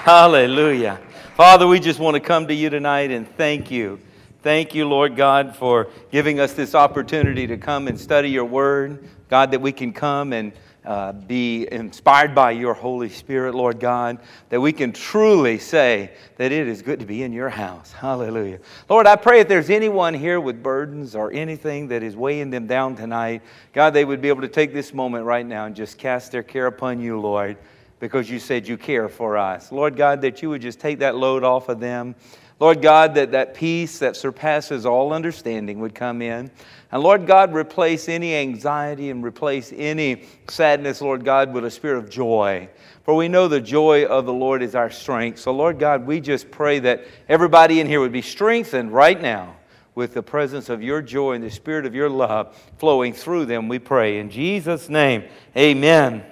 Hallelujah. Father, we just want to come to you tonight and thank you. Thank you, Lord God, for giving us this opportunity to come and study your word. God, that we can come and uh, be inspired by your Holy Spirit, Lord God, that we can truly say that it is good to be in your house. Hallelujah. Lord, I pray if there's anyone here with burdens or anything that is weighing them down tonight, God, they would be able to take this moment right now and just cast their care upon you, Lord because you said you care for us. Lord God, that you would just take that load off of them. Lord God, that that peace that surpasses all understanding would come in. And Lord God, replace any anxiety and replace any sadness, Lord God, with a spirit of joy. For we know the joy of the Lord is our strength. So, Lord God, we just pray that everybody in here would be strengthened right now with the presence of your joy and the spirit of your love flowing through them, we pray. In Jesus' name, amen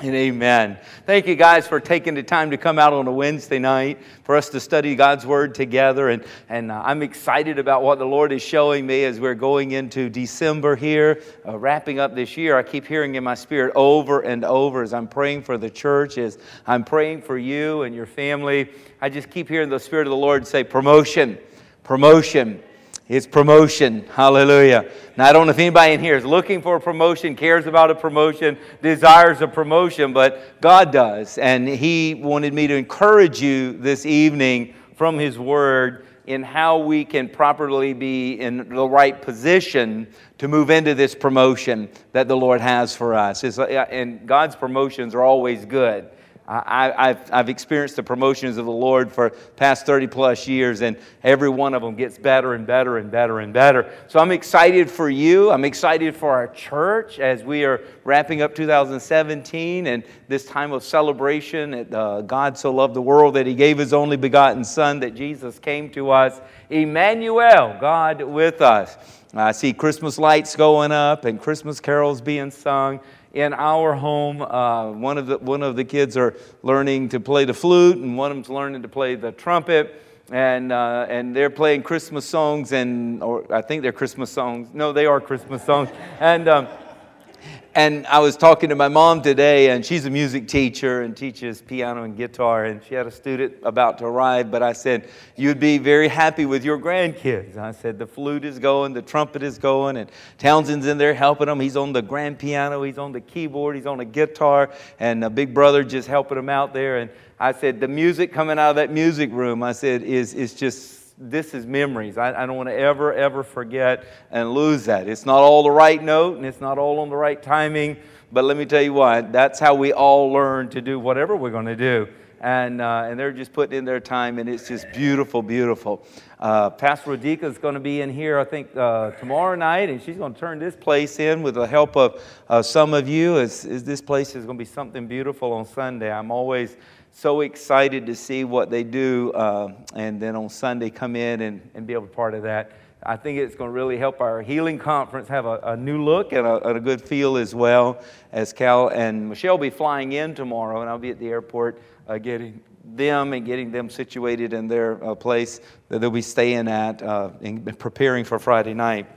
and amen. Thank you guys for taking the time to come out on a Wednesday night for us to study God's Word together. And, and uh, I'm excited about what the Lord is showing me as we're going into December here, uh, wrapping up this year. I keep hearing in my spirit over and over as I'm praying for the church, as I'm praying for you and your family. I just keep hearing the Spirit of the Lord say, promotion, promotion. It's promotion. Hallelujah. Now, I don't know if anybody in here is looking for a promotion, cares about a promotion, desires a promotion, but God does. And He wanted me to encourage you this evening from His Word in how we can properly be in the right position to move into this promotion that the Lord has for us. Uh, and God's promotions are always good. I, have I've experienced the promotions of the Lord for past 30 plus years, and every one of them gets better and better and better and better. So I'm excited for you. I'm excited for our church as we are wrapping up 2017 and this time of celebration. That, uh, God so loved the world that He gave His only begotten Son, that Jesus came to us. Emmanuel, God with us. I see Christmas lights going up and Christmas carols being sung in our home. Uh, one, of the, one of the kids are learning to play the flute, and one of them's learning to play the trumpet. And, uh, and they're playing Christmas songs, and or I think they're Christmas songs. No, they are Christmas songs. And um, and I was talking to my mom today, and she's a music teacher and teaches piano and guitar. And she had a student about to arrive, but I said, You'd be very happy with your grandkids. I said, The flute is going, the trumpet is going, and Townsend's in there helping him. He's on the grand piano, he's on the keyboard, he's on a guitar, and a big brother just helping him out there. And I said, The music coming out of that music room, I said, is, is just this is memories. I, I don't want to ever, ever forget and lose that. It's not all the right note and it's not all on the right timing, but let me tell you what, that's how we all learn to do whatever we're going to do. And, uh, and they're just putting in their time, and it's just beautiful, beautiful. Uh, Pastor Rodica is going to be in here, I think, uh, tomorrow night, and she's going to turn this place in with the help of some of you. As this place is going to be something beautiful on Sunday. I'm always so excited to see what they do, uh, and then on Sunday come in and, and be able to part of that. I think it's going to really help our healing conference have a, a new look and a, a, good feel as well. As Cal and Michelle will be flying in tomorrow, and I'll be at the airport uh, getting them and getting them situated in their uh, place that they'll be staying at uh, and preparing for Friday night.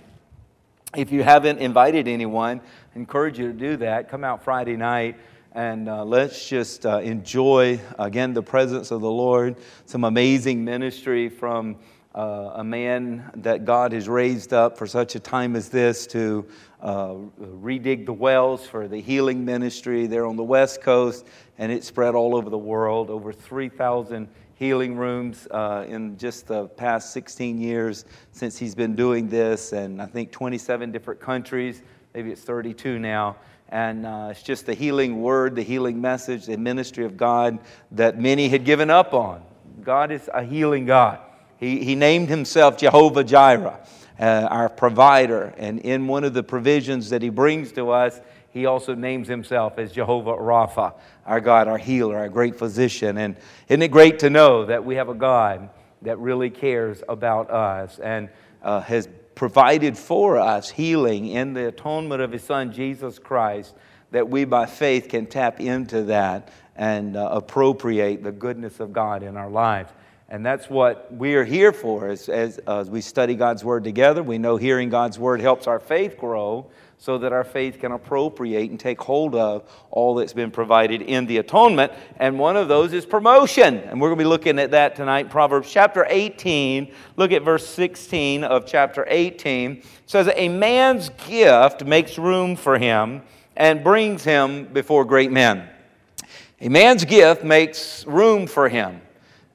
If you haven't invited anyone, I encourage you to do that. Come out Friday night. And uh, let's just uh, enjoy again the presence of the Lord. Some amazing ministry from uh, a man that God has raised up for such a time as this to uh, redig the wells for the healing ministry there on the West Coast, and it spread all over the world. Over 3,000 healing rooms uh, in just the past 16 years since he's been doing this, and I think 27 different countries. Maybe it's 32 now. And uh, it's just the healing word, the healing message, the ministry of God that many had given up on. God is a healing God. He, he named himself Jehovah Jireh, uh, our provider. And in one of the provisions that he brings to us, he also names himself as Jehovah Rapha, our God, our healer, our great physician. And isn't it great to know that we have a God that really cares about us and uh, has provided for us healing in the atonement of his son Jesus Christ, that we by faith can tap into that and uh, appropriate the goodness of God in our lives. And that's what we are here for as, as, as we study God's Word together. We know hearing God's Word helps our faith grow so that our faith can appropriate and take hold of all that's been provided in the atonement. And one of those is promotion. And we're going to be looking at that tonight. Proverbs chapter 18, look at verse 16 of chapter 18. It says, A man's gift makes room for him and brings him before great men. A man's gift makes room for him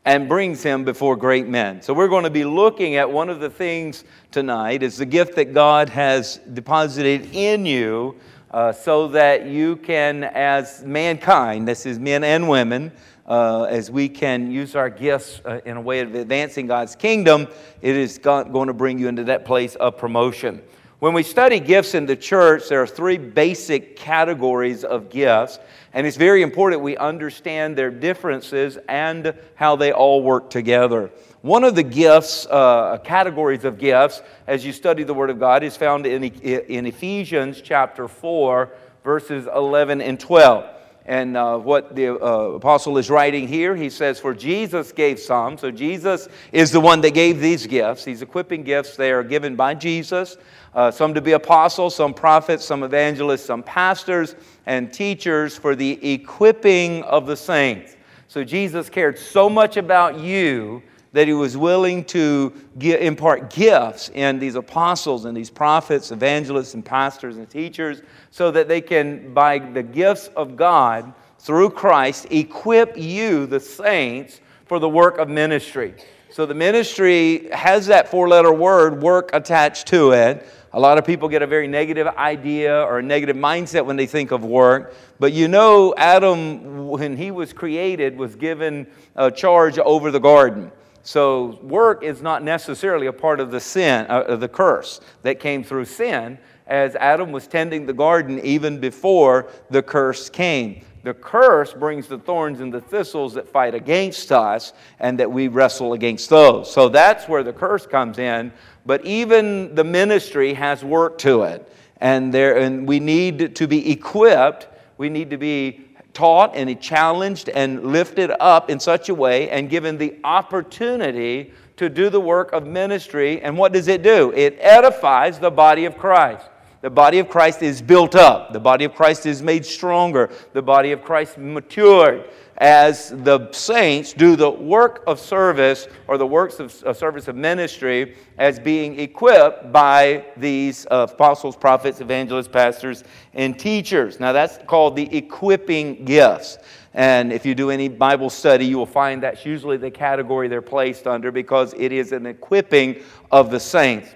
and brings him before great men. So we're going to be looking at one of the things tonight is the gift that God has deposited in you uh, so that you can, as mankind, this is men and women, uh, as we can use our gifts uh, in a way of advancing God's kingdom, it is going to bring you into that place of promotion. When we study gifts in the church, there are three basic categories of gifts, and it's very important we understand their differences and how they all work together. One of the gifts, uh, categories of gifts, as you study the Word of God, is found in, in Ephesians chapter 4, verses 11 and 12. And uh, what the uh, apostle is writing here, he says, For Jesus gave some. So Jesus is the one that gave these gifts. These equipping gifts, they are given by Jesus. Uh, some to be apostles, some prophets, some evangelists, some pastors and teachers for the equipping of the saints. So Jesus cared so much about you that he was willing to give, impart gifts in these apostles and these prophets, evangelists, and pastors and teachers so that they can, by the gifts of God through Christ, equip you, the saints, for the work of ministry. So the ministry has that four letter word, work, attached to it. A lot of people get a very negative idea or a negative mindset when they think of work. But you know, Adam, when he was created, was given a charge over the garden. So work is not necessarily a part of the sin, uh, the curse that came through sin, as Adam was tending the garden even before the curse came. The curse brings the thorns and the thistles that fight against us, and that we wrestle against those. So that's where the curse comes in. But even the ministry has work to it, and there, and we need to be equipped. We need to be taught and challenged and lifted up in such a way and given the opportunity to do the work of ministry. And what does it do? It edifies the body of Christ. The body of Christ is built up. The body of Christ is made stronger. The body of Christ matured as the saints do the work of service or the works of, service of ministry as being equipped by these uh, apostles, prophets, evangelists, pastors, and teachers. Now that's called the equipping gifts. And if you do any Bible study, you will find that's usually the category they're placed under because it is an equipping of the saints.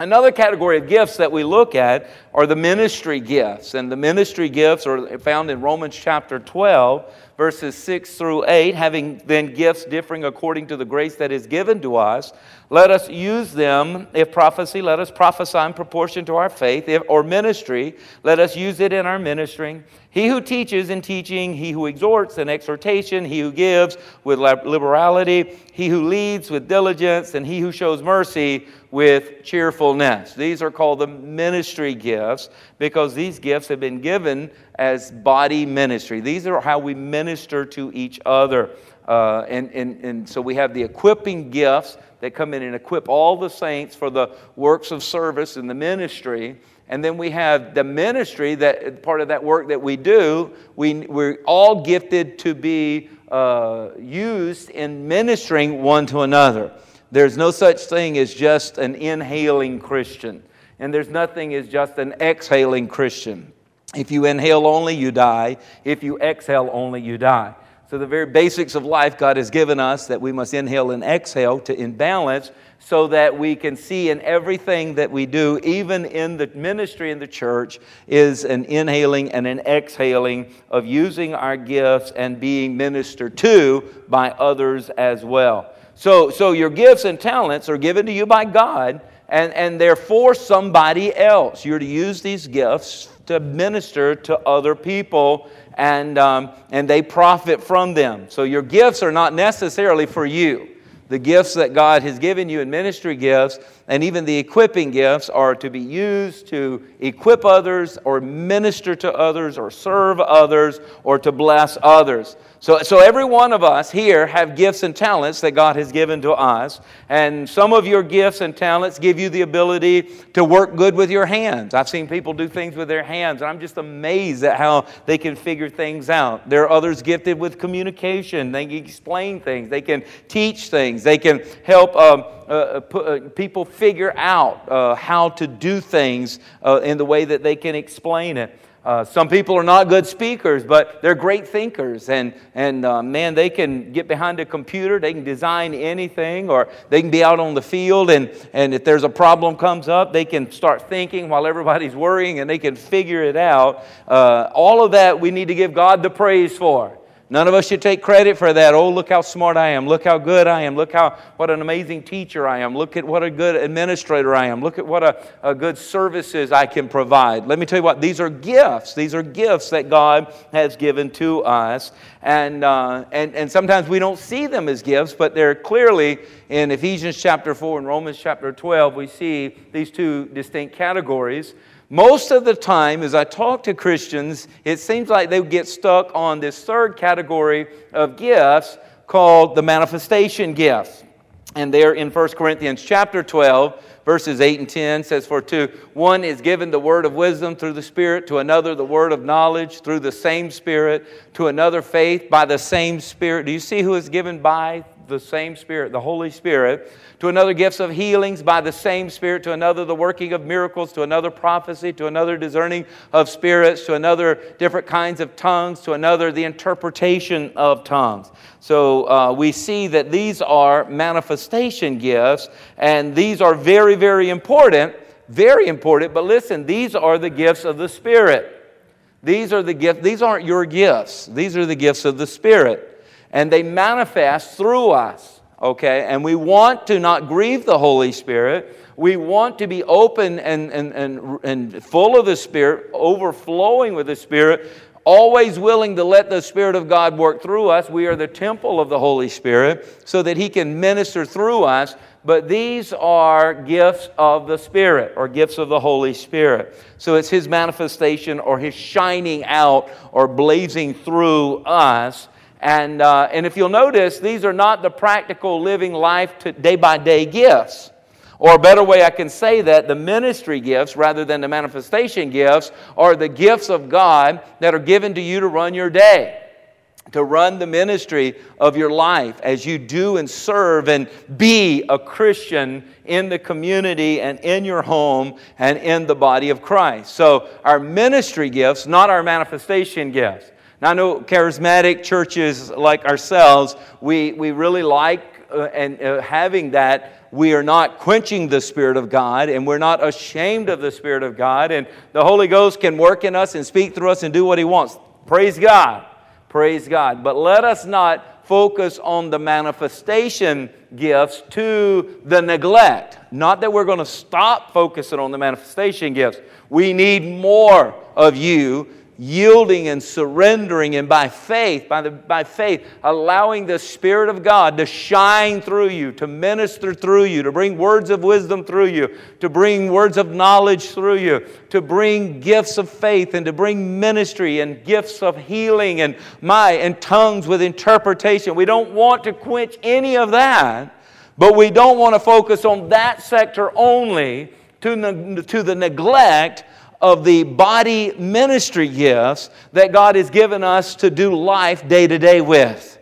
Another category of gifts that we look at are the ministry gifts. And the ministry gifts are found in Romans chapter 12, verses 6 through 8. Having then gifts differing according to the grace that is given to us, let us use them. If prophecy, let us prophesy in proportion to our faith. If, or ministry, let us use it in our ministering. He who teaches in teaching, he who exhorts in exhortation, he who gives with liberality, he who leads with diligence, and he who shows mercy with cheerfulness. These are called the ministry gifts because these gifts have been given as body ministry. These are how we minister to each other. Uh, and, and, and so we have the equipping gifts that come in and equip all the saints for the works of service and the ministry. And then we have the ministry that part of that work that we do. We, we're all gifted to be uh, used in ministering one to another. There's no such thing as just an inhaling Christian, and there's nothing as just an exhaling Christian. If you inhale only, you die. If you exhale only, you die. So, the very basics of life God has given us that we must inhale and exhale to in balance so that we can see in everything that we do, even in the ministry in the church, is an inhaling and an exhaling of using our gifts and being ministered to by others as well. So, so your gifts and talents are given to you by God, and, and they're for somebody else. You're to use these gifts to minister to other people and, um, and they profit from them. So your gifts are not necessarily for you. The gifts that God has given you in ministry gifts and even the equipping gifts are to be used to equip others or minister to others or serve others or to bless others. So, so every one of us here have gifts and talents that God has given to us. And some of your gifts and talents give you the ability to work good with your hands. I've seen people do things with their hands, and I'm just amazed at how they can figure things out. There are others gifted with communication. They can explain things, they can teach things, they can help um, uh, uh, uh, people figure out uh, how to do things in the way that they can explain it. Uh, some people are not good speakers, but they're great thinkers. And, and uh, man, they can get behind a computer, they can design anything, or they can be out on the field. And, and if there's a problem comes up, they can start thinking while everybody's worrying and they can figure it out. Uh, all of that we need to give God the praise for. None of us should take credit for that. Oh, look how smart I am. Look how good I am. Look how what an amazing teacher I am. Look at what a good administrator I am. Look at what a, a good services I can provide. Let me tell you what, these are gifts. These are gifts that God has given to us. And, uh, and, and sometimes we don't see them as gifts, but they're clearly in Ephesians chapter 4 and Romans chapter 12, we see these two distinct categories. Most of the time, as I talk to Christians, it seems like they get stuck on this third category of gifts called the manifestation gifts. And there in 1 Corinthians chapter 12, verses 8 and 10 says, For to one is given the word of wisdom through the Spirit, to another the word of knowledge through the same Spirit, to another faith by the same Spirit. Do you see who is given by the same Spirit, the Holy Spirit? to another gifts of healings by the same Spirit, to another the working of miracles, to another prophecy, to another discerning of spirits, to another different kinds of tongues, to another the interpretation of tongues. So uh, we see that these are manifestation gifts, and these are very, very important. Very important, but listen, these are the gifts of the Spirit. These are the gifts, these aren't your gifts. These are the gifts of the Spirit. And they manifest through us okay? And we want to not grieve the Holy Spirit. We want to be open and, and, and, and full of the Spirit, overflowing with the Spirit, always willing to let the Spirit of God work through us. We are the temple of the Holy Spirit so that He can minister through us. But these are gifts of the Spirit or gifts of the Holy Spirit. So it's His manifestation or His shining out or blazing through us and, uh, and if you'll notice, these are not the practical living life day by day gifts. Or a better way I can say that, the ministry gifts rather than the manifestation gifts are the gifts of God that are given to you to run your day, to run the ministry of your life as you do and serve and be a Christian in the community and in your home and in the body of Christ. So, our ministry gifts, not our manifestation gifts. Now, I know charismatic churches like ourselves, we, we really like uh, and uh, having that we are not quenching the Spirit of God and we're not ashamed of the Spirit of God, and the Holy Ghost can work in us and speak through us and do what He wants. Praise God. Praise God. But let us not focus on the manifestation gifts to the neglect. Not that we're going to stop focusing on the manifestation gifts. We need more of you yielding and surrendering and by faith by, the, by faith allowing the spirit of god to shine through you to minister through you to bring words of wisdom through you to bring words of knowledge through you to bring gifts of faith and to bring ministry and gifts of healing and my and tongues with interpretation. We don't want to quench any of that but we don't want to focus on that sector only to, to the neglect of the body ministry gifts that God has given us to do life day to day with.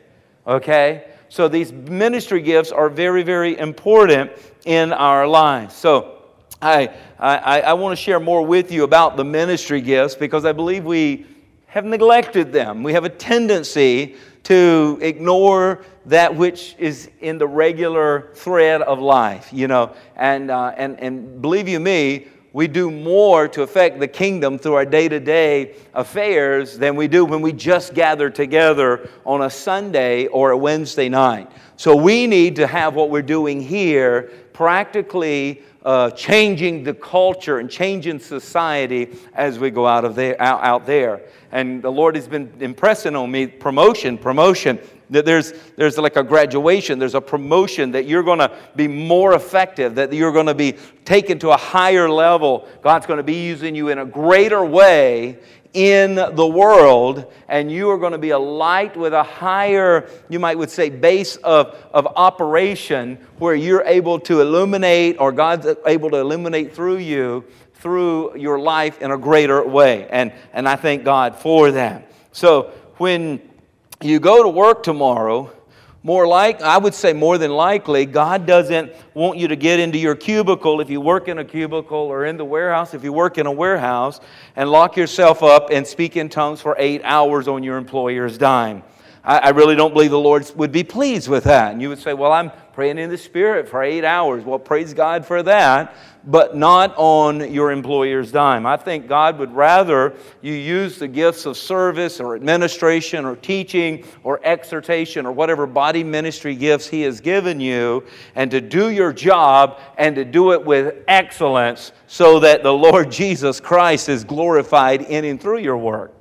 Okay? So these ministry gifts are very, very important in our lives. So I, I, I want to share more with you about the ministry gifts because I believe we have neglected them. We have a tendency to ignore that which is in the regular thread of life, you know. And, uh, and, and believe you me, we do more to affect the kingdom through our day to day affairs than we do when we just gather together on a Sunday or a Wednesday night. So we need to have what we're doing here practically uh, changing the culture and changing society as we go out of there out, out there and the lord has been impressing on me promotion promotion there's, there's like a graduation, there's a promotion, that you're going to be more effective, that you're going to be taken to a higher level. God's going to be using you in a greater way in the world, and you are going to be a light with a higher, you might would say, base of, of operation where you're able to illuminate, or God's able to illuminate through you, through your life in a greater way. And, and I thank God for that. So when you go to work tomorrow, more like, I would say more than likely, God doesn't want you to get into your cubicle if you work in a cubicle or in the warehouse if you work in a warehouse and lock yourself up and speak in tongues for eight hours on your employer's dime. I, I really don't believe the Lord would be pleased with that. And you would say, Well, I'm praying in the Spirit for eight hours. Well, praise God for that, but not on your employer's dime. I think God would rather you use the gifts of service or administration or teaching or exhortation or whatever body ministry gifts He has given you and to do your job and to do it with excellence so that the Lord Jesus Christ is glorified in and through your work.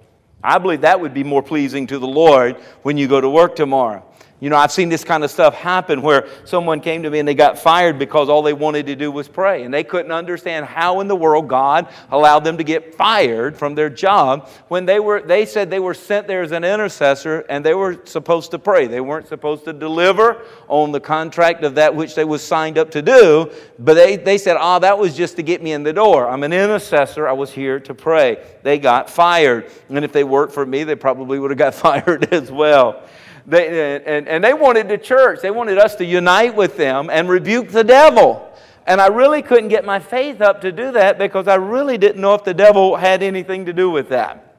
I believe that would be more pleasing to the Lord when you go to work tomorrow. You know, I've seen this kind of stuff happen where someone came to me and they got fired because all they wanted to do was pray. And they couldn't understand how in the world God allowed them to get fired from their job when they were they said they were sent there as an intercessor and they were supposed to pray. They weren't supposed to deliver on the contract of that which they was signed up to do, but they, they said, oh, that was just to get me in the door. I'm an intercessor. I was here to pray. They got fired. And if they worked for me, they probably would have got fired as well. They, and, and they wanted the church, they wanted us to unite with them and rebuke the devil. And I really couldn't get my faith up to do that because I really didn't know if the devil had anything to do with that.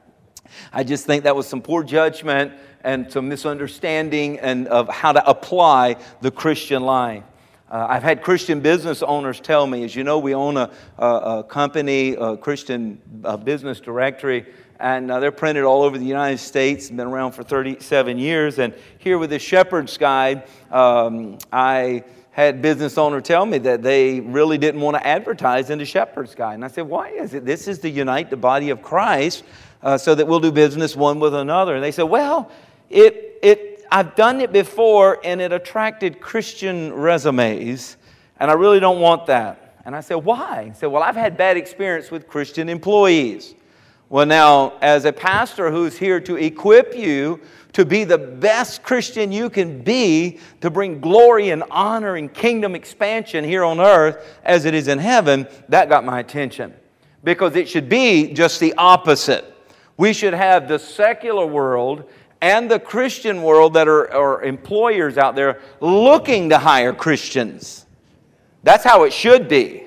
I just think that was some poor judgment and some misunderstanding and of how to apply the Christian life. Uh, I've had Christian business owners tell me, as you know, we own a, a, a company, a Christian a business directory, and uh, they're printed all over the United States, and been around for 37 years. And here with the Shepherd's Guide, um, I had business owner tell me that they really didn't want to advertise in the Shepherd's Guide. And I said, why is it? This is to unite the body of Christ uh, so that we'll do business one with another. And they said, well, it, it, I've done it before and it attracted Christian resumes, and I really don't want that. And I said, why? He said, well, I've had bad experience with Christian employees. Well, now, as a pastor who's here to equip you to be the best Christian you can be, to bring glory and honor and kingdom expansion here on earth as it is in heaven, that got my attention. Because it should be just the opposite. We should have the secular world and the Christian world that are, are employers out there looking to hire Christians. That's how it should be.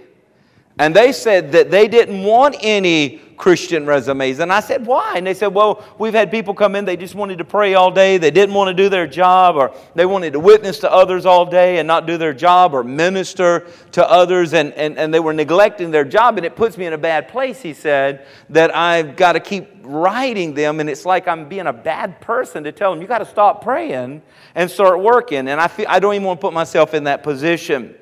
And they said that they didn't want any Christian resumes. And I said, why? And they said, well, we've had people come in, they just wanted to pray all day, they didn't want to do their job, or they wanted to witness to others all day and not do their job or minister to others, and, and, and they were neglecting their job. And it puts me in a bad place, he said, that I've got to keep writing them, and it's like I'm being a bad person to tell them, you got to stop praying and start working. And I, feel, I don't even want to put myself in that position.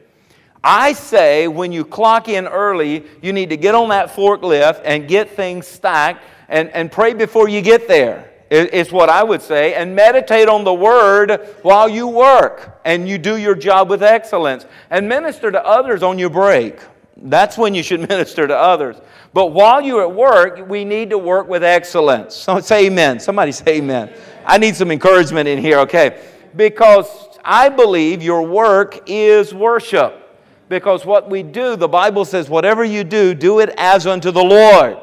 I say when you clock in early, you need to get on that forklift and get things stacked and, and pray before you get there, is what I would say. And meditate on the word while you work and you do your job with excellence. And minister to others on your break. That's when you should minister to others. But while you're at work, we need to work with excellence. So say amen. Somebody say amen. I need some encouragement in here, okay? Because I believe your work is worship because what we do, the Bible says, whatever you do, do it as unto the Lord.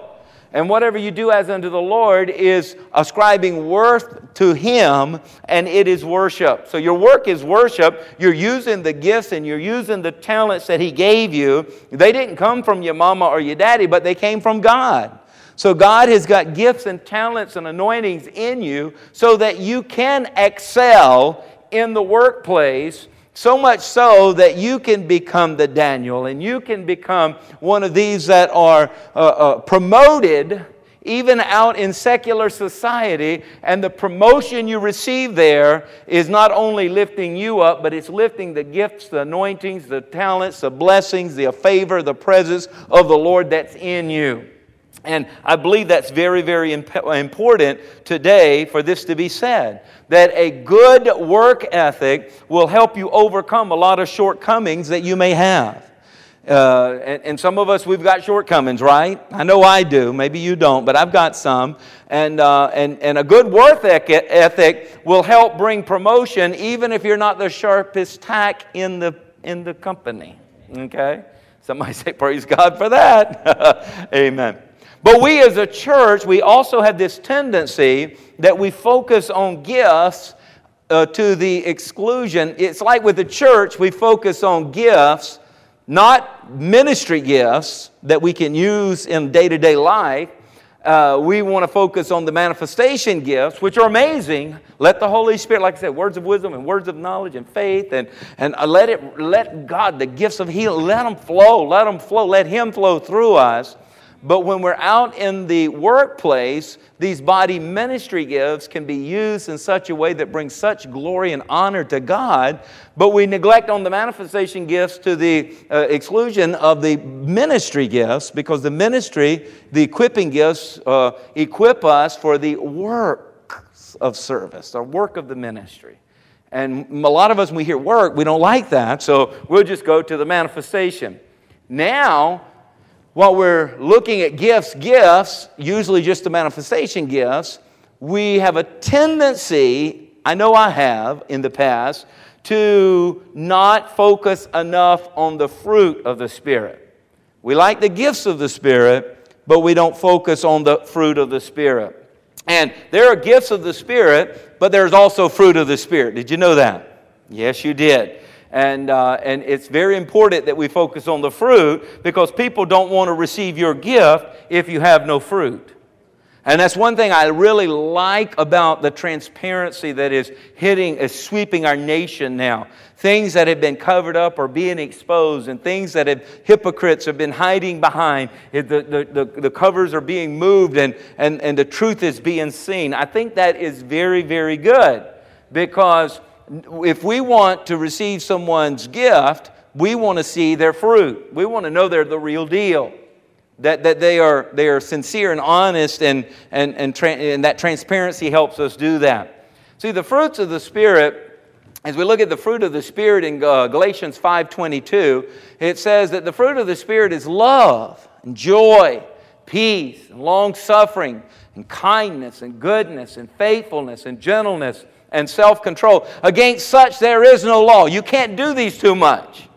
And whatever you do as unto the Lord is ascribing worth to Him, and it is worship. So your work is worship. You're using the gifts and you're using the talents that He gave you. They didn't come from your mama or your daddy, but they came from God. So God has got gifts and talents and anointings in you so that you can excel in the workplace so much so that you can become the Daniel and you can become one of these that are uh, uh, promoted even out in secular society. And the promotion you receive there is not only lifting you up, but it's lifting the gifts, the anointings, the talents, the blessings, the favor, the presence of the Lord that's in you. And I believe that's very, very imp- important today for this to be said. That a good work ethic will help you overcome a lot of shortcomings that you may have. Uh, and, and, some of us, we've got shortcomings, right? I know I do. Maybe you don't, but I've got some. And, uh, and, and a good work ethic will help bring promotion even if you're not the sharpest tack in the, in the company. Okay? Somebody say, Praise God for that. Amen. But we as a church, we also have this tendency that we focus on gifts uh, to the exclusion. It's like with the church, we focus on gifts not ministry gifts that we can use in day to day life. Uh, we want to focus on the manifestation gifts, which are amazing. Let the Holy Spirit, like I said, words of wisdom and words of knowledge and faith, and, and uh, let it let God, the gifts of healing, let them flow, let them flow, let Him flow through us. But when we're out in the workplace, these body ministry gifts can be used in such a way that brings such glory and honor to God, but we neglect on the manifestation gifts to the uh, exclusion of the ministry gifts because the ministry, the equipping gifts, uh, equip us for the work of service, the work of the ministry. And a lot of us, when we hear work, we don't like that, so we'll just go to the manifestation. Now, while we're looking at gifts, gifts, usually just the manifestation gifts, we have a tendency, I know I have in the past, to not focus enough on the fruit of the Spirit. We like the gifts of the Spirit, but we don't focus on the fruit of the Spirit. And there are gifts of the Spirit, but there's also fruit of the Spirit. Did you know that? Yes, you did. And, uh, and it's very important that we focus on the fruit because people don't want to receive your gift if you have no fruit. And that's one thing I really like about the transparency that is hitting, is sweeping our nation now. Things that have been covered up are being exposed, and things that have, hypocrites have been hiding behind. The, the, the, the covers are being moved, and, and, and the truth is being seen. I think that is very, very good because if we want to receive someone's gift, we want to see their fruit. We want to know they're the real deal. That, that they, are, they are sincere and honest, and, and, and, tra- and that transparency helps us do that. See, the fruits of the Spirit, as we look at the fruit of the Spirit in uh, Galatians 5.22, it says that the fruit of the Spirit is love and joy, peace, and long-suffering, and kindness, and goodness, and faithfulness, and gentleness, and self control. Against such there is no law. You can't do these too much.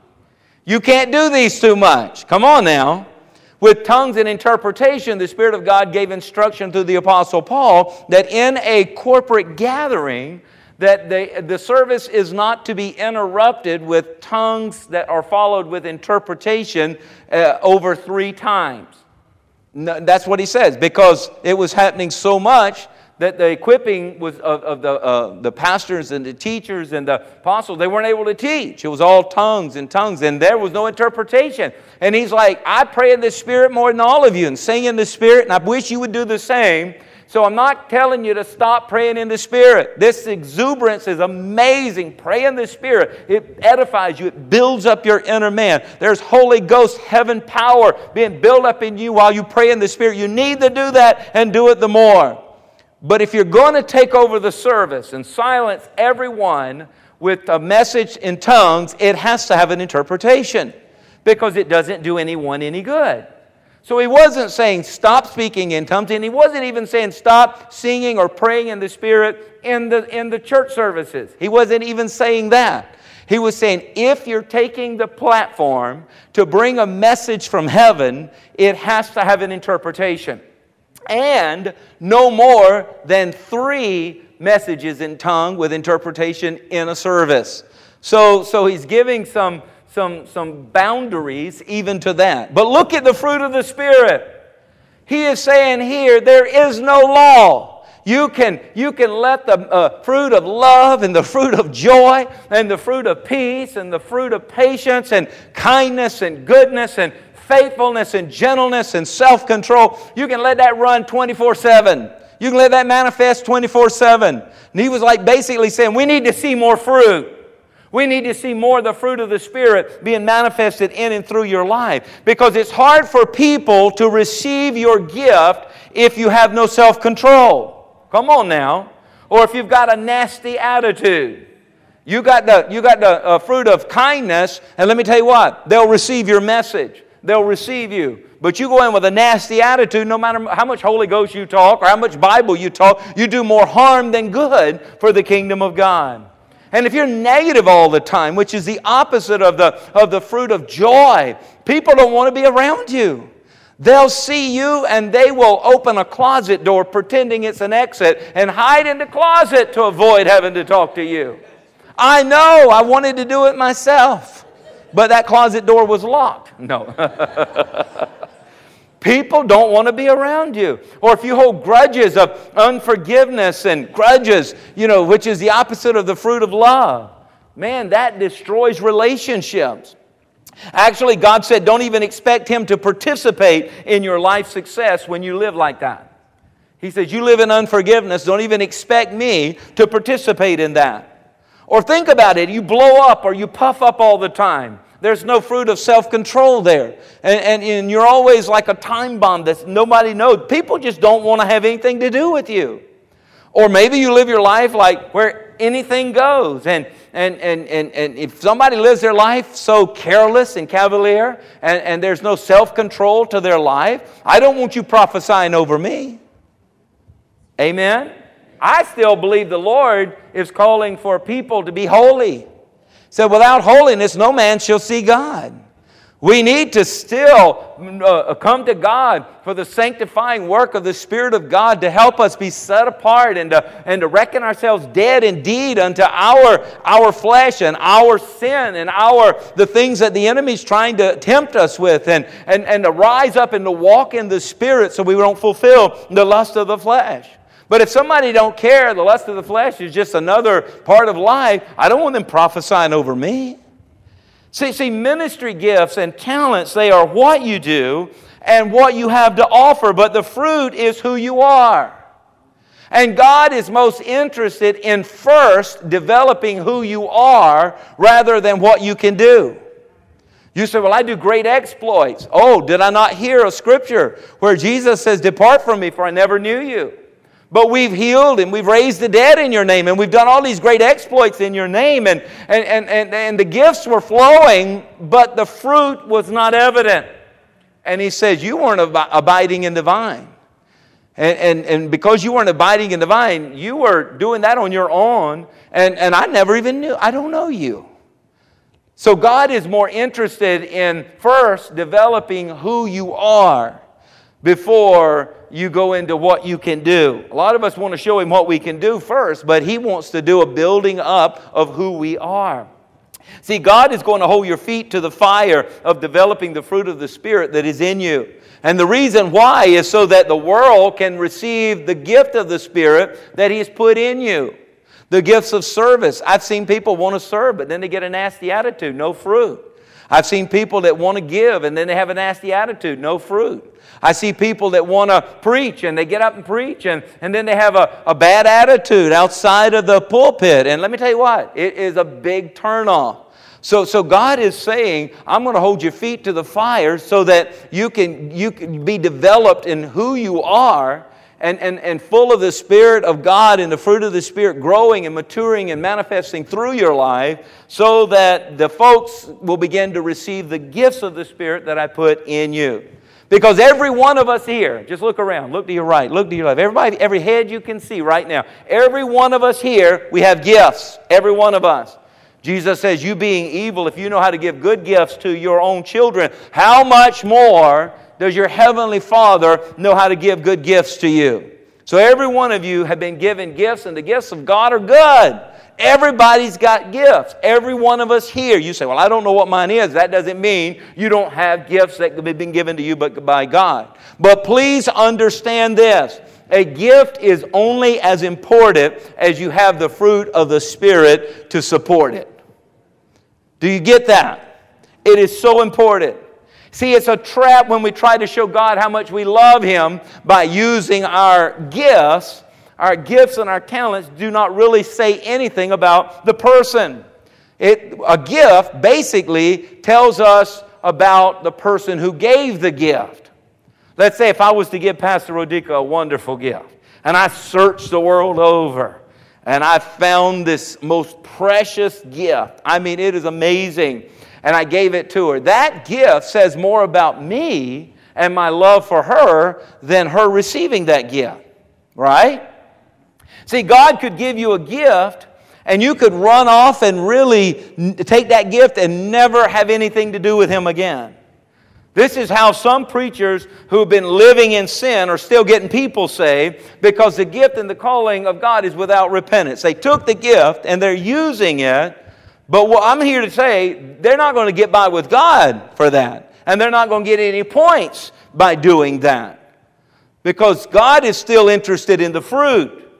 You can't do these too much. Come on now. With tongues and interpretation, the Spirit of God gave instruction through the Apostle Paul that in a corporate gathering, that the, the service is not to be interrupted with tongues that are followed with interpretation uh, over three times. No, that's what he says, because it was happening so much that the equipping was of, of the, uh, the pastors and the teachers and the apostles, they weren't able to teach. It was all tongues and tongues, and there was no interpretation. And he's like, I pray in the Spirit more than all of you and sing in the Spirit, and I wish you would do the same. So I'm not telling you to stop praying in the Spirit. This exuberance is amazing. Pray in the Spirit. It edifies you, it builds up your inner man. There's Holy Ghost, heaven power being built up in you while you pray in the Spirit. You need to do that and do it the more. But if you're going to take over the service and silence everyone with a message in tongues, it has to have an interpretation because it doesn't do anyone any good. So he wasn't saying stop speaking in tongues, and he wasn't even saying stop singing or praying in the Spirit in the, in the church services. He wasn't even saying that. He was saying if you're taking the platform to bring a message from heaven, it has to have an interpretation and no more than three messages in tongue with interpretation in a service. So, so he's giving some, some, some boundaries even to that. But look at the fruit of the Spirit. He is saying here, there is no law. You can, you can let the uh, fruit of love and the fruit of joy and the fruit of peace and the fruit of patience and kindness and goodness and faithfulness and gentleness and self control, you can let that run 24 7. You can let that manifest 24 7. And he was like basically saying, We need to see more fruit. We need to see more of the fruit of the Spirit being manifested in and through your life. Because it's hard for people to receive your gift if you have no self control. Come on now. Or if you've got a nasty attitude. You got the, you got the uh, fruit of kindness, and let me tell you what, they'll receive your message. They'll receive you. But you go in with a nasty attitude, no matter how much Holy Ghost you talk or how much Bible you talk, you do more harm than good for the kingdom of God. And if you're negative all the time, which is the opposite of the, of the fruit of joy, people don't want to be around you. They'll see you and they will open a closet door pretending it's an exit and hide in the closet to avoid having to talk to you. I know, I wanted to do it myself, but that closet door was locked. No. People don't want to be around you. Or if you hold grudges of unforgiveness and grudges, you know, which is the opposite of the fruit of love, man, that destroys relationships. Actually, God said, don't even expect Him to participate in your life success when you live like that. He says, You live in unforgiveness, don't even expect me to participate in that. Or think about it, you blow up or you puff up all the time. There's no fruit of self control there. And, and, and, you're always like a time bomb that nobody knows. People just don't want to have anything to do with you. Or maybe you live your life like where anything goes. And, and, and, and, and if somebody lives their life so careless and cavalier and, and there's no self control to their life, I don't want you prophesying over me. Amen? I still believe the Lord is calling for people to be holy. Said, without holiness, no man shall see God. We need to still uh, come to God for the sanctifying work of the Spirit of God to help us be set apart and to, and to reckon ourselves dead indeed unto our, our flesh and our sin and our the things that the enemy's trying to tempt us with and, and, and to rise up and to walk in the Spirit so we don't fulfill the lust of the flesh. But if somebody don't care, the lust of the flesh is just another part of life, I don't want them prophesying over me. See, see, ministry gifts and talents, they are what you do and what you have to offer, but the fruit is who you are. And God is most interested in first developing who you are rather than what you can do. You say, Well, I do great exploits. Oh, did I not hear a scripture where Jesus says, Depart from me, for I never knew you? But we've healed and we've raised the dead in your name and we've done all these great exploits in your name and, and, and, and, and the gifts were flowing, but the fruit was not evident. And he says, You weren't ab- abiding in the vine. And, and, and because you weren't abiding in the vine, you were doing that on your own. And, and I never even knew, I don't know you. So God is more interested in first developing who you are before you go into what you can do. A lot of us want to show him what we can do first, but he wants to do a building up of who we are. See, God is going to hold your feet to the fire of developing the fruit of the Spirit that is in you. And the reason why is so that the world can receive the gift of the Spirit that He's put in you. The gifts of service. I've seen people want to serve, but then they get a nasty attitude, no fruit. I've seen people that want to give and then they have a nasty attitude, no fruit. I see people that want to preach and they get up and preach and, and then they have a, a bad attitude outside of the pulpit. And let me tell you what, it is a big turnoff. So, so God is saying, I'm going to hold your feet to the fire so that you can, you can be developed in who you are and, and, and full of the Spirit of God and the fruit of the Spirit growing and maturing and manifesting through your life so that the folks will begin to receive the gifts of the Spirit that I put in you. Because every one of us here, just look around, look to your right, look to your left. Everybody, every head you can see right now, every one of us here, we have gifts. Every one of us. Jesus says, You being evil, if you know how to give good gifts to your own children, how much more does your heavenly Father know how to give good gifts to you? So every one of you have been given gifts, and the gifts of God are good. Everybody's got gifts. Every one of us here. You say, Well, I don't know what mine is. That doesn't mean you don't have gifts that could have been given to you but by God. But please understand this. A gift is only as important as you have the fruit of the Spirit to support it. Do you get that? It is so important. See, it's a trap when we try to show God how much we love Him by using our gifts our gifts and our talents do not really say anything about the person. It, a gift basically tells us about the person who gave the gift. Let's say if I was to give Pastor Rodica a wonderful gift, and I searched the world over, and I found this most precious gift. I mean, it is amazing. And I gave it to her. That gift says more about me and my love for her than her receiving that gift, right? See, God could give you a gift and you could run off and really take that gift and never have anything to do with Him again. This is how some preachers who have been living in sin are still getting people saved because the gift and the calling of God is without repentance. They took the gift and they're using it, but what I'm here to say, they're not going to get by with God for that. And they're not going to get any points by doing that because God is still interested in the fruit.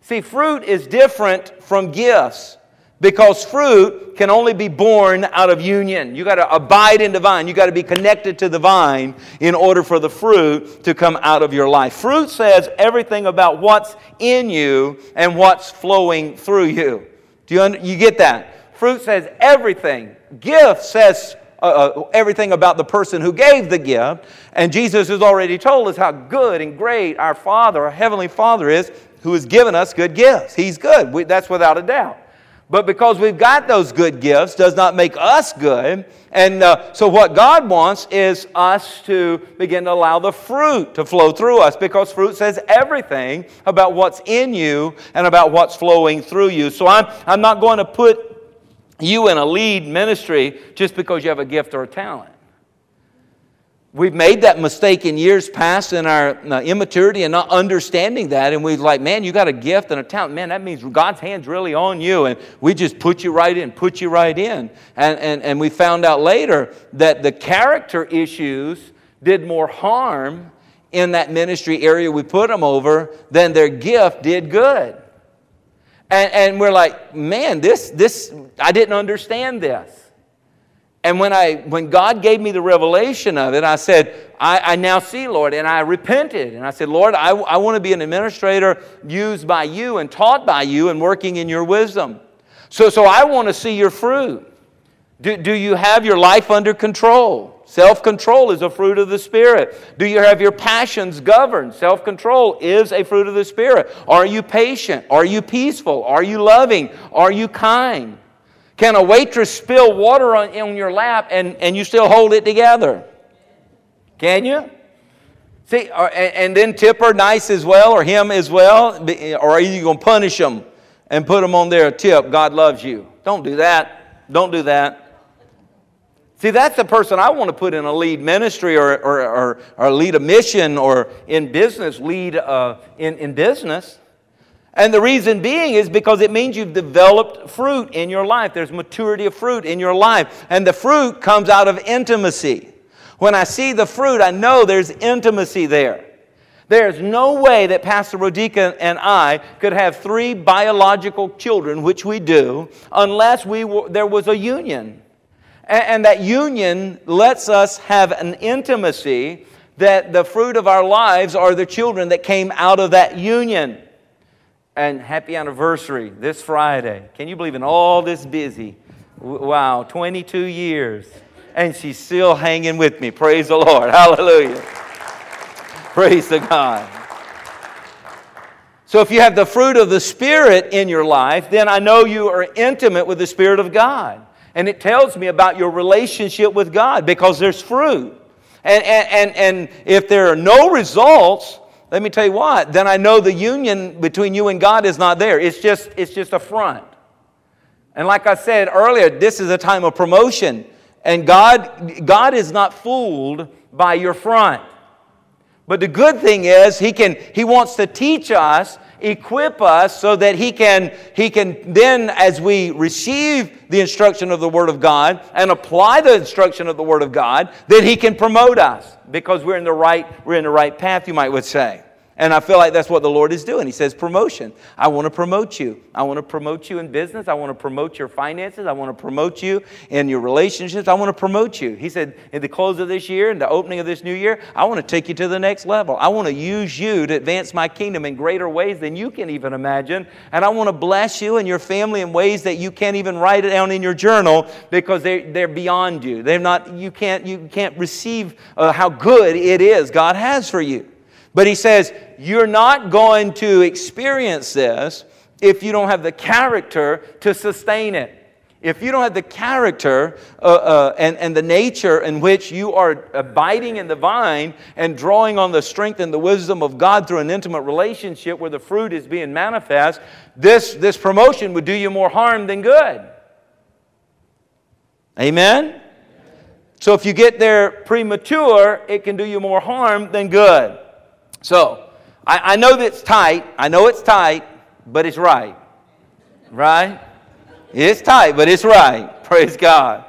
See, fruit is different from gifts because fruit can only be born out of union. You got to abide in the vine. You got to be connected to the vine in order for the fruit to come out of your life. Fruit says everything about what's in you and what's flowing through you. Do you, you get that? Fruit says everything. Gift says uh, uh, everything about the person who gave the gift. And Jesus has already told us how good and great our Father, our Heavenly Father, is who has given us good gifts. He's good. We, that's without a doubt. But because we've got those good gifts does not make us good. And uh, so, what God wants is us to begin to allow the fruit to flow through us because fruit says everything about what's in you and about what's flowing through you. So, I'm, I'm not going to put you in a lead ministry just because you have a gift or a talent. We've made that mistake in years past in our uh, immaturity and not understanding that. And we're like, man, you got a gift and a talent. Man, that means God's hand's really on you. And we just put you right in, put you right in. And, and, and we found out later that the character issues did more harm in that ministry area we put them over than their gift did good. And, and we're like, man, this, this, I didn't understand this. And when, I, when God gave me the revelation of it, I said, I, I now see, Lord. And I repented. And I said, Lord, I, I want to be an administrator used by you and taught by you and working in your wisdom. So, so I want to see your fruit. Do, do you have your life under control? Self control is a fruit of the Spirit. Do you have your passions governed? Self control is a fruit of the Spirit. Are you patient? Are you peaceful? Are you loving? Are you kind? Can a waitress spill water on, on your lap and, and you still hold it together? Can you? See, uh, or, and, and, then tip her nice as well, or him as well, or are you going to punish them and put them on their tip? God loves you. Don't do that. Don't do that. See, that's the person I want to put in a lead ministry or, or, or, or lead a mission or in business, lead uh, in, in business. And the reason being is because it means you've developed fruit in your life. There's maturity of fruit in your life. And the fruit comes out of intimacy. When I see the fruit, I know there's intimacy there. There's no way that Pastor Rodica and I could have three biological children, which we do, unless we were, there was a union. And, that union lets us have an intimacy that the fruit of our lives are the children that came out of that union and happy anniversary this Friday. Can you believe in all this busy? Wow, 22 years. And she's still hanging with me. Praise the Lord. Hallelujah. Praise the God. So, if you have the fruit of the Spirit in your life, then I know you are intimate with the Spirit of God. And it tells me about your relationship with God because there's fruit. And, and, and, and if there are no results, let me tell you what, then I know the union between you and God is not there. It's just, it's just a front. And like I said earlier, this is a time of promotion. And God, God is not fooled by your front. But the good thing is, He, can, he wants to teach us equip us so that he can, he can then, as we receive the instruction of the Word of God and apply the instruction of the Word of God, then he can promote us because we're in the right, we're in the right path, you might would say. And I feel like that's what the Lord is doing. He says, promotion. I want to promote you. I want to promote you in business. I want to promote your finances. I want to promote you in your relationships. I want to promote you. He said, in the close of this year and the opening of this new year, I want to take you to the next level. I want to use you to advance my kingdom in greater ways than you can even imagine. And I want to bless you and your family in ways that you can't even write it down in your journal because they're, they're beyond you. They're not, you can't, you can't receive uh, how good it is God has for you. But he says, You're not going to experience this if you don't have the character to sustain it. If you don't have the character uh, uh, and, and the nature in which you are abiding in the vine and drawing on the strength and the wisdom of God through an intimate relationship where the fruit is being manifest, this, this promotion would do you more harm than good. Amen? So if you get there premature, it can do you more harm than good. So I, I know that it's tight. I know it's tight, but it's right. Right? It's tight, but it's right. Praise God.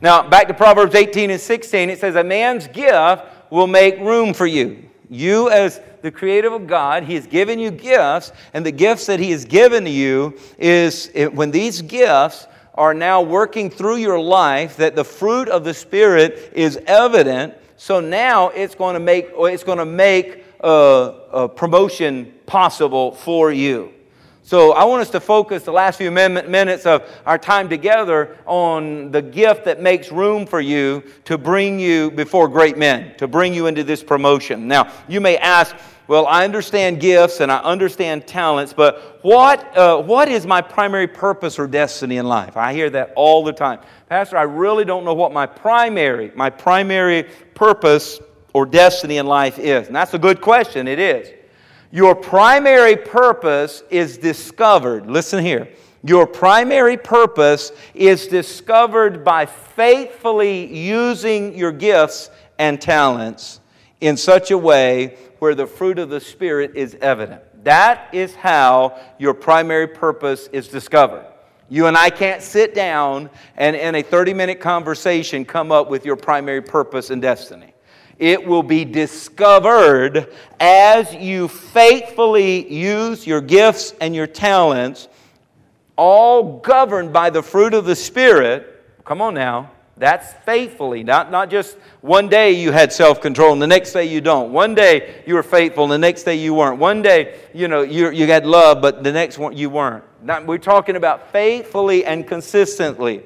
Now, back to Proverbs 18 and 16, it says, A man's gift will make room for you. You, as the creative of God, He has given you gifts, and the gifts that He has given to you is eh, when these gifts are now working through your life, that the fruit of the Spirit is evident. So now it's going to make, it's going to make a, promotion possible for you. So I want us to focus the last few minutes of our time together on the gift that makes room for you to bring you before great men, to bring you into this promotion. Now, you may ask, well, I understand gifts and I understand talents, but what, uh, what is my primary purpose or destiny in life? I hear that all the time. Pastor, I really don't know what my primary, my primary purpose or destiny in life is. And that's a good question, it is. Your primary purpose is discovered. Listen here. Your primary purpose is discovered by faithfully using your gifts and talents in such a way where the fruit of the Spirit is evident. That is how your primary purpose is discovered. You and I can't sit down and in a 30 minute conversation come up with your primary purpose and destiny. It will be discovered as you faithfully use your gifts and your talents, all governed by the fruit of the Spirit. Come on now. That's faithfully, not, not just one day you had self control and the next day you don't. One day you were faithful and the next day you weren't. One day, you know, you, you had love, but the next one you weren't. Not, we're talking about faithfully and consistently.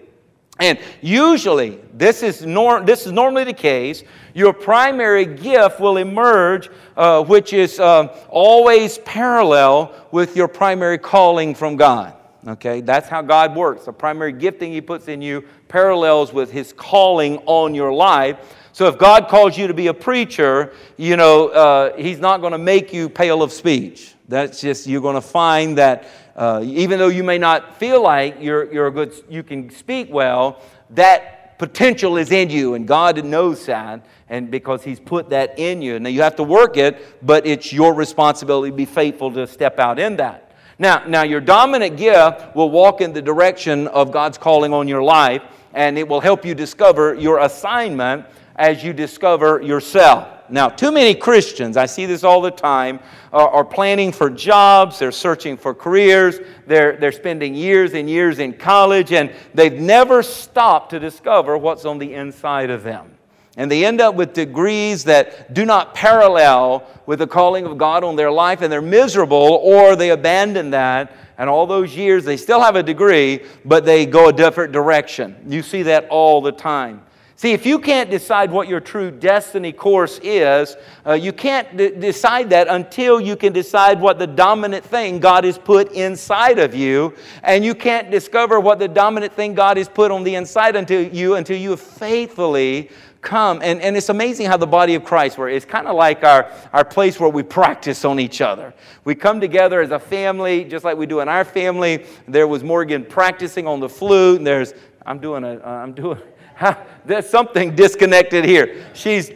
And usually, this is, nor- this is normally the case, your primary gift will emerge, uh, which is uh, always parallel with your primary calling from God. Okay, that's how God works. The primary gifting He puts in you parallels with His calling on your life. So if God calls you to be a preacher, you know, uh, He's not going to make you pale of speech. That's just, you're going to find that uh, even though you may not feel like you're, you're a good, you can speak well, that potential is in you, and God knows that, and because He's put that in you. Now you have to work it, but it's your responsibility to be faithful to step out in that. Now, now your dominant gift will walk in the direction of God's calling on your life, and it will help you discover your assignment as you discover yourself. Now, too many Christians, I see this all the time, are, are, planning for jobs, they're searching for careers, they're, they're spending years and years in college, and they've never stopped to discover what's on the inside of them. And they end up with degrees that do not parallel with the calling of God on their life, and they're miserable, or they abandon that. And all those years, they still have a degree, but they go a different direction. You see that all the time. See, if you can't decide what your true destiny course is, uh, you can't d- decide that until you can decide what the dominant thing God has put inside of you. And you can't discover what the dominant thing God has put on the inside until you until you have faithfully come. And, and it's amazing how the body of Christ works. It's kind of like our, our place where we practice on each other. We come together as a family, just like we do in our family. There was Morgan practicing on the flute, and there's I'm doing a am doing there's something disconnected here. She's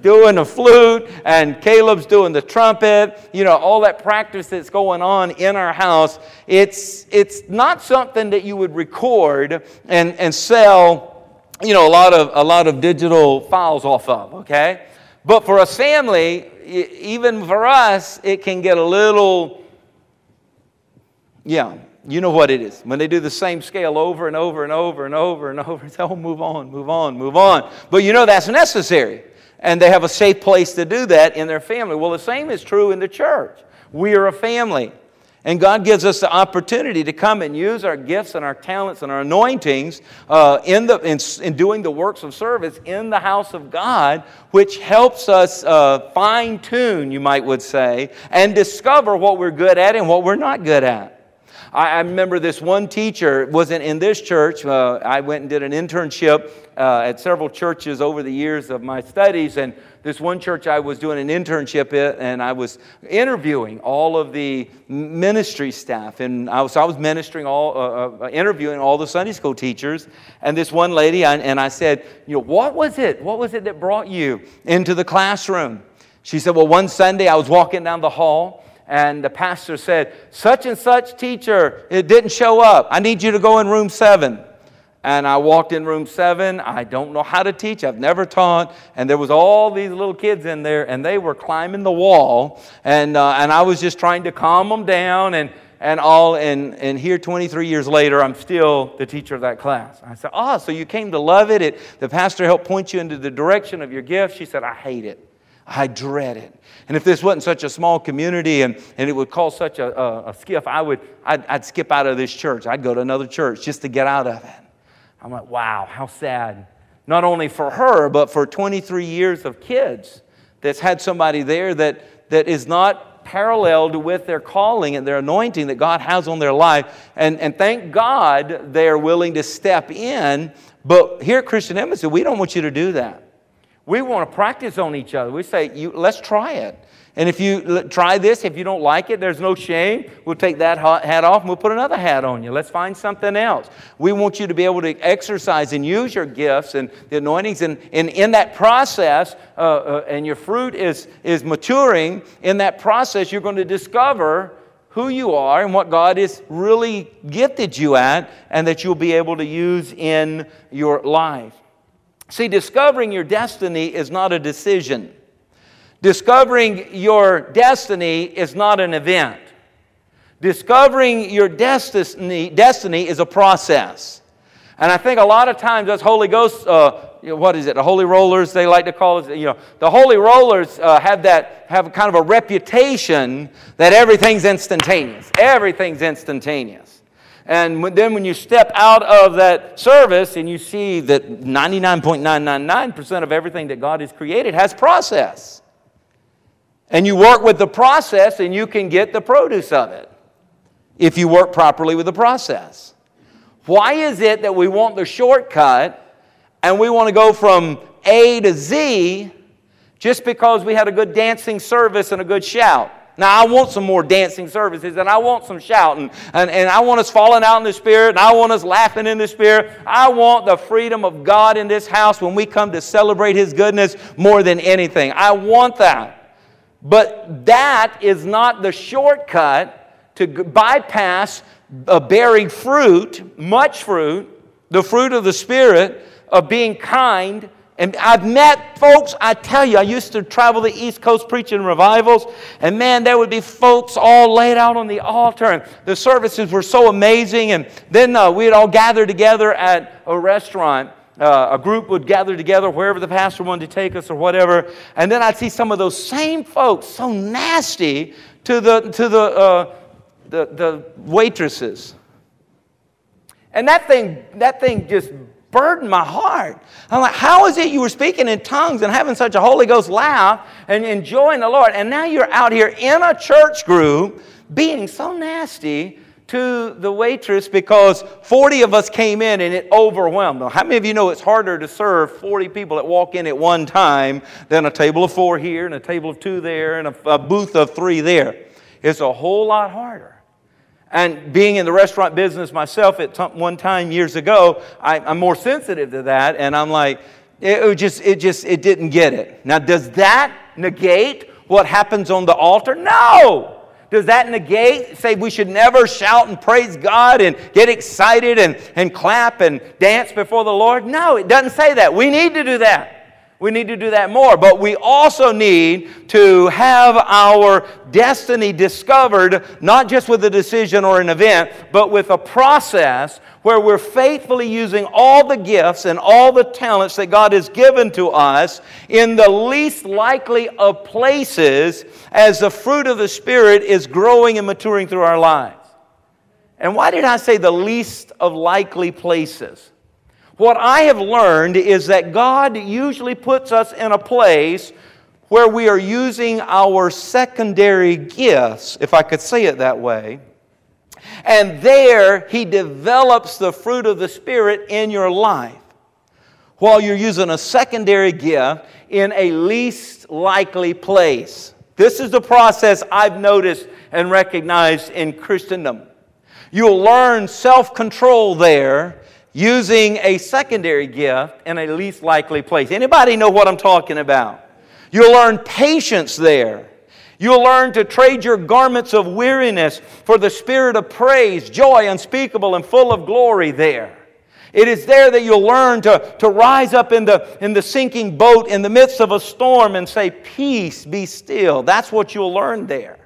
doing the flute and Caleb's doing the trumpet, you know, all that practice that's going on in our house. It's, it's not something that you would record and, and sell, you know, a lot, of, a lot of digital files off of, okay? But for a family, even for us, it can get a little, yeah, you know what it is. When they do the same scale over and over and over and over and over, it's, oh, move on, move on, move on. But you know that's necessary. And they have a safe place to do that in their family. Well, the same is true in the church. We are a family. And God gives us the opportunity to come and use our gifts and our talents and our anointings uh, in, the, in, in, doing the works of service in the house of God, which helps us uh, fine tune, you might would say, and discover what we're good at and what we're not good at. I, I remember this one teacher wasn't in this church. Uh, I went and did an internship uh, at several churches over the years of my studies, and this one church I was doing an internship at, and I was interviewing all of the ministry staff, and I was, I was ministering all, uh, uh, interviewing all the Sunday school teachers. And this one lady, I, and I said, you know, what was it? What was it that brought you into the classroom? She said, well, one Sunday I was walking down the hall and the pastor said, Such and such teacher, it didn't show up. I need you to go in room seven. And I walked in room seven. I don't know how to teach. I've never taught. And there was all these little kids in there, and they were climbing the wall. And, uh, and I was just trying to calm them down and, and all. And, and here, 23 years later, I'm still the teacher of that class. I said, Oh, so you came to love it? it the pastor helped point you into the direction of your gift. She said, I hate it. I dread it. And if this wasn't such a small community and, and it would cause such a, a, a skiff, I would, I'd, I'd skip out of this church. I'd go to another church just to get out of it. I'm like, wow, how sad. Not only for her, but for 23 years of kids that's had somebody there that, that is not paralleled with their calling and their anointing that God has on their life. And, and thank God they are willing to step in. But here at Christian Embassy, we don't want you to do that. We want to practice on each other. We say, let's try it. And if you try this, if you don't like it, there's no shame. We'll take that hat off and we'll put another hat on you. Let's find something else. We want you to be able to exercise and use your gifts and the anointings. And, and in that process, uh, uh, and your fruit is, is maturing, in that process, you're going to discover who you are and what God has really gifted you at, and that you'll be able to use in your life. See, discovering your destiny is not a decision. Discovering your destiny is not an event. Discovering your destiny, destiny is a process. And I think a lot of times us Holy Ghost, uh, what is it, the Holy Rollers, they like to call it, you know, the Holy Rollers uh, have that, have kind of a reputation that everything's instantaneous. Everything's instantaneous. And then when you step out of that service and you see that 99.999% of everything that God has created has process. And you work with the process and you can get the produce of it if you work properly with the process. Why is it that we want the shortcut and we want to go from A to Z just because we had a good dancing service and a good shout? Now, I want some more dancing services and I want some shouting and, and I want us falling out in the Spirit and I want us laughing in the Spirit. I want the freedom of God in this house when we come to celebrate His goodness more than anything. I want that. But that is not the shortcut to bypass a bearing fruit, much fruit, the fruit of the Spirit of being kind and I've met folks, I tell you, I used to travel the East Coast preaching revivals, and man, there would be folks all laid out on the altar, and the services were so amazing. And then uh, we'd all gather together at a restaurant. Uh, a group would gather together wherever the pastor wanted to take us or whatever. And then I'd see some of those same folks so nasty to the, to the, uh, the, the waitresses. And that thing, that thing just burdened my heart. I'm like, how is it you were speaking in tongues and having such a Holy Ghost laugh and enjoying the Lord? And now you're out here in a church group being so nasty to the waitress because 40 of us came in and it overwhelmed them. How many of you know it's harder to serve 40 people that walk in at one time than a table of four here and a table of two there and a, a booth of three there? It's a whole lot harder. And being in the restaurant business myself at one time years ago, I, am more sensitive to that. And I'm like, it, just, it just, it didn't get it. Now, does that negate what happens on the altar? No. Does that negate, say we should never shout and praise God and get excited and, and clap and dance before the Lord? No, it doesn't say that. We need to do that. We need to do that more. But we also need to have our destiny discovered, not just with a decision or an event, but with a process where we're faithfully using all the gifts and all the talents that God has given to us in the least likely of places as the fruit of the Spirit is growing and maturing through our lives. And why did I say the least of likely places? What I have learned is that God usually puts us in a place where we are using our secondary gifts, if I could say it that way, And there, He develops the fruit of the Spirit in your life while you're using a secondary gift in a least likely place. This is the process I've noticed and recognized in Christendom. You'll learn self control there using a secondary gift in a least likely place. Anybody know what I'm talking about? You'll learn patience there. You'll learn to trade your garments of weariness for the spirit of praise, joy unspeakable and full of glory there. It is there that you'll learn to, to rise up in the, in the sinking boat in the midst of a storm and say, Peace, be still. That's what you'll learn there.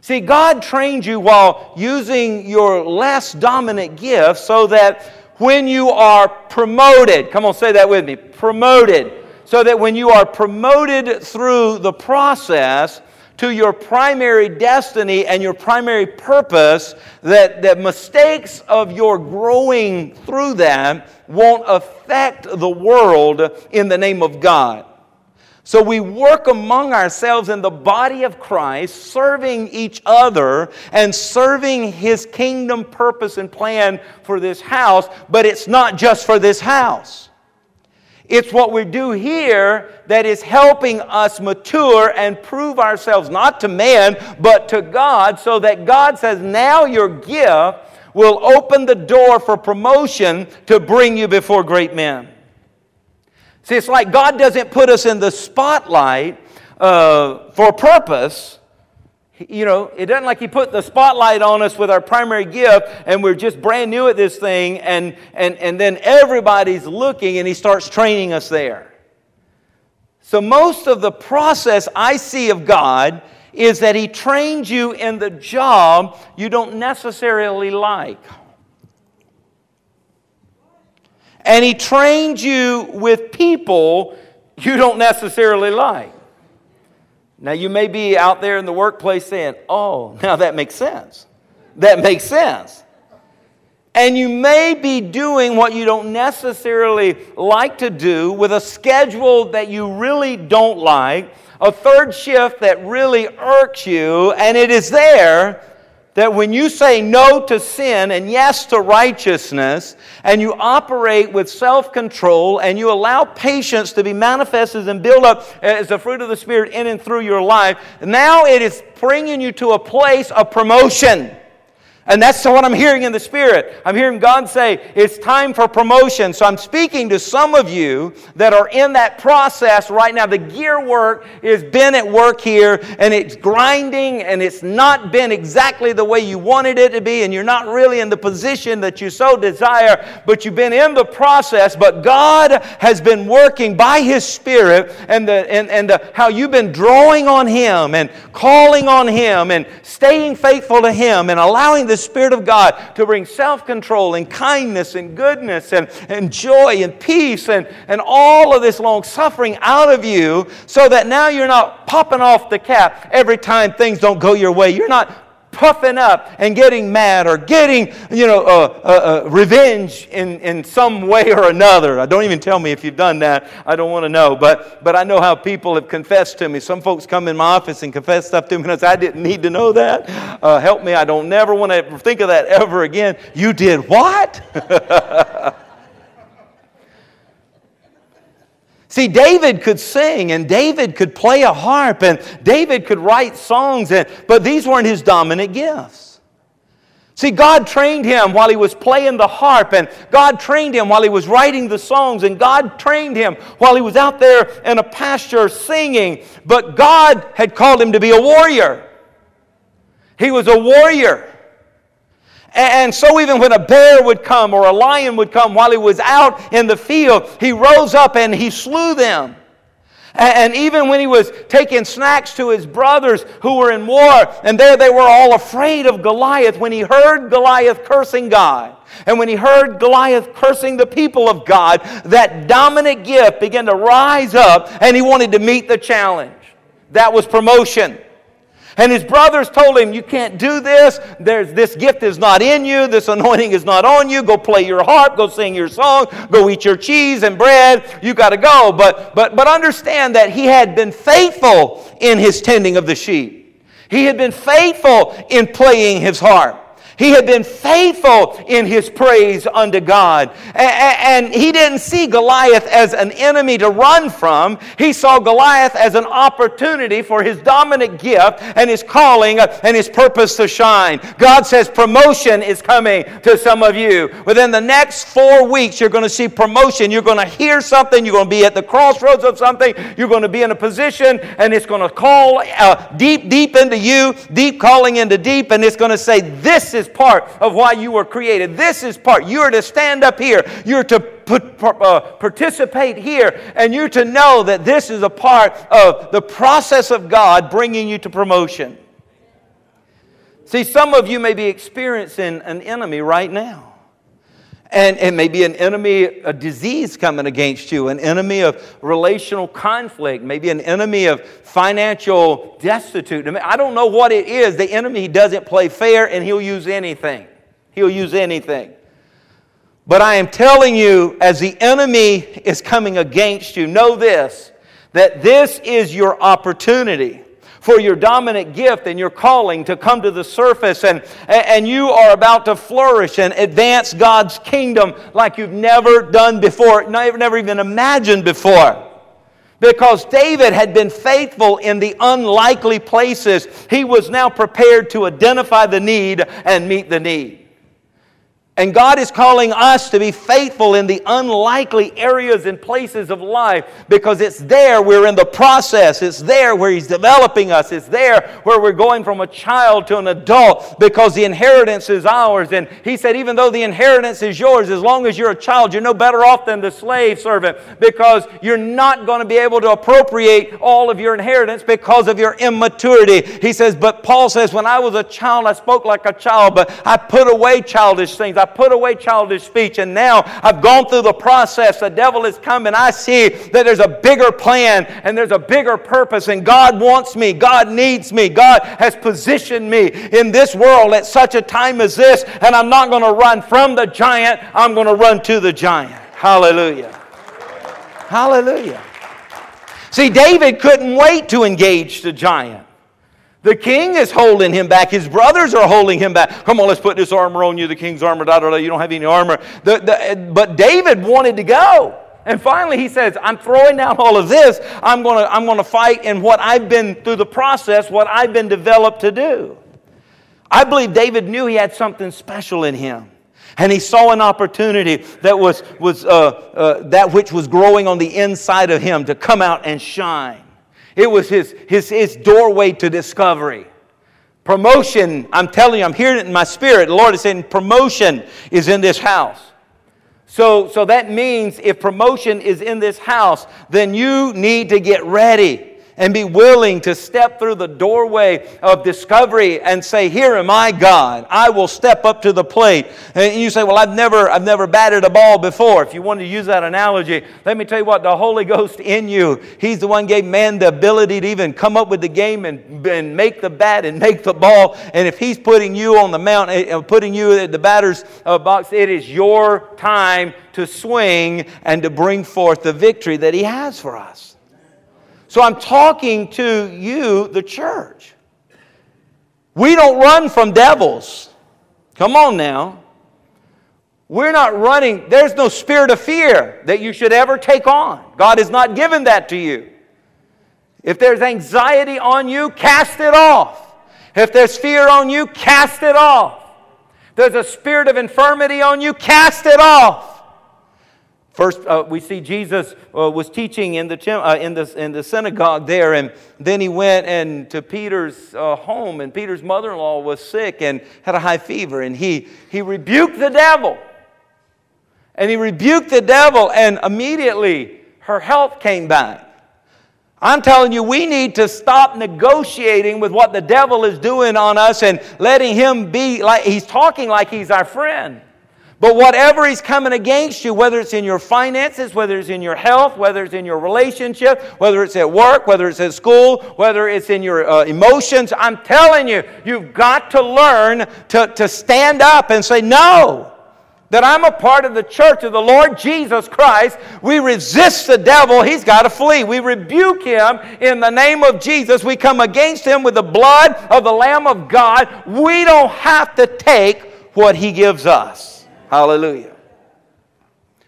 See, God trained you while using your less dominant gift so that when you are promoted, come on, say that with me, promoted, so that when you are promoted through the process, to your primary destiny and your primary purpose, that the mistakes of your growing through that won't affect the world in the name of God. So we work among ourselves in the body of Christ, serving each other and serving His kingdom purpose and plan for this house, but it's not just for this house. It's what we do here that is helping us mature and prove ourselves not to man, but to God, so that God says, now your gift will open the door for promotion to bring you before great men. See, it's like God doesn't put us in the spotlight uh, for purpose you know, it doesn't like he put the spotlight on us with our primary gift and we're just brand new at this thing and, and, and then everybody's looking and he starts training us there. So, most of the process I see of God is that he trains you in the job you don't necessarily like. And he trains you with people you don't necessarily like. Now, you may be out there in the workplace saying, Oh, now that makes sense. That makes sense. And you may be doing what you don't necessarily like to do with a schedule that you really don't like, a third shift that really irks you, and it is there that when you say no to sin and yes to righteousness, and you operate with self control and you allow patience to be manifested and build up as the fruit of the Spirit in and through your life, now it is bringing you to a place of promotion. And that's what I'm hearing in the Spirit. I'm hearing God say, it's time for promotion. So I'm speaking to some of you that are in that process right now. The gear work has been at work here and it's grinding and it's not been exactly the way you wanted it to be and you're not really in the position that you so desire, but you've been in the process. But God has been working by His Spirit and, the, and, and the, how you've been drawing on Him and calling on Him and staying faithful to Him and allowing the the Spirit of God to bring self control and kindness and goodness and, and joy and peace and, and all of this long suffering out of you so that now you're not popping off the cap every time things don't go your way. You're not puffing up and getting mad or getting, you know, uh, uh, uh, revenge in, in some way or another. Don't even tell me if you've done that. I don't want to know. But, but I know how people have confessed to me. Some folks come in my office and confess stuff to me and I say, I didn't need to know that. Uh, help me. I don't never want to think of that ever again. You did what? See, David could sing and David could play a harp and David could write songs, and, but these weren't his dominant gifts. See, God trained him while he was playing the harp, and God trained him while he was writing the songs, and God trained him while he was out there in a pasture singing. But God had called him to be a warrior. He was a warrior. And so, even when a bear would come or a lion would come while he was out in the field, he rose up and he slew them. And even when he was taking snacks to his brothers who were in war, and there they were all afraid of Goliath, when he heard Goliath cursing God, and when he heard Goliath cursing the people of God, that dominant gift began to rise up and he wanted to meet the challenge. That was promotion. And his brothers told him, You can't do this. There's, this gift is not in you. This anointing is not on you. Go play your harp. Go sing your song. Go eat your cheese and bread. You got to go. But, but, but understand that he had been faithful in his tending of the sheep, he had been faithful in playing his harp. He had been faithful in his praise unto God. And he didn't see Goliath as an enemy to run from. He saw Goliath as an opportunity for his dominant gift and his calling and his purpose to shine. God says promotion is coming to some of you. Within the next four weeks, you're going to see promotion. You're going to hear something. You're going to be at the crossroads of something. You're going to be in a position and it's going to call uh, deep, deep into you, deep calling into deep, and it's going to say, This is part of why you were created. This is part. You're to stand up here. You're to uh, participate here, and you're to know that this is a part of the process of God bringing you to promotion. See, some of you may be experiencing an enemy right now. And it may be an enemy, a disease coming against you, an enemy of relational conflict, maybe an enemy of financial destitute. I don't know what it is. The enemy doesn't play fair and he'll use anything. He'll use anything. But I am telling you, as the enemy is coming against you, know this that this is your opportunity for your dominant gift and your calling to come to the surface, and, and you are about to flourish and advance God's kingdom like you've never done before, never, never even imagined before. Because David had been faithful in the unlikely places, he was now prepared to identify the need and meet the need. And God is calling us to be faithful in the unlikely areas and places of life because it's there we're in the process. It's there where He's developing us. It's there where we're going from a child to an adult because the inheritance is ours. And He said, even though the inheritance is yours, as long as you're a child, you're no better off than the slave servant because you're not going to be able to appropriate all of your inheritance because of your immaturity. He says, but Paul says, when I was a child, I spoke like a child, but I put away childish things. Put away childish speech, and now I've gone through the process. The devil has come, and I see that there's a bigger plan and there's a bigger purpose, and God wants me. God needs me. God has positioned me in this world at such a time as this, and I'm not going to run from the giant, I'm going to run to the giant. Hallelujah. Hallelujah. See, David couldn't wait to engage the giant. The king is holding him back. His brothers are holding him back. Come on, let's put this armor on you, the king's armor. Da, da, da. You don't have any armor. The, the, but David wanted to go. And finally, he says, I'm throwing down all of this. I'm going to I'm to fight in what I've been through the process, what I've been developed to do. I believe David knew he had something special in him. And he saw an opportunity that was, was uh, uh, that which was growing on the inside of him to come out and shine. It was his, his, his doorway to discovery. Promotion, I'm telling you, I'm hearing it in my spirit. The Lord is saying promotion is in this house. So, so that means if promotion is in this house, then you need to get ready and be willing to step through the doorway of discovery and say, Here am I, God. I will step up to the plate. And you say, Well, I've never, I've never batted a ball before. If you want to use that analogy, let me tell you what, the Holy Ghost in you, He's the one gave man the ability to even come up with the game and, and make the bat and make the ball. And if He's putting you on the mount, eh, eh, putting you at the batter's uh, box, it is your time to swing and to bring forth the victory that He has for us. So I'm talking to you, the church. We don't run from devils. Come on now. We're not running. There's no spirit of fear that you should ever take on. God has not given that to you. If there's anxiety on you, cast it off. If there's fear on you, cast it off. If there's a spirit of infirmity on you, cast it off. First, uh, we see Jesus uh, was teaching in the, uh, in, the, in the synagogue there, and then he went and to Peter's uh, home, and Peter's mother in law was sick and had a high fever, and he, he rebuked the devil. And he rebuked the devil, and immediately her health came back. I'm telling you, we need to stop negotiating with what the devil is doing on us and letting him be like he's talking like he's our friend. But whatever he's coming against you, whether it's in your finances, whether it's in your health, whether it's in your relationship, whether it's at work, whether it's at school, whether it's in your uh, emotions, I'm telling you, you've got to learn to, to stand up and say, No, that I'm a part of the church of the Lord Jesus Christ, we resist the devil, he's got to flee. We rebuke him in the name of Jesus. We come against him with the blood of the Lamb of God. We don't have to take what he gives us. Hallelujah.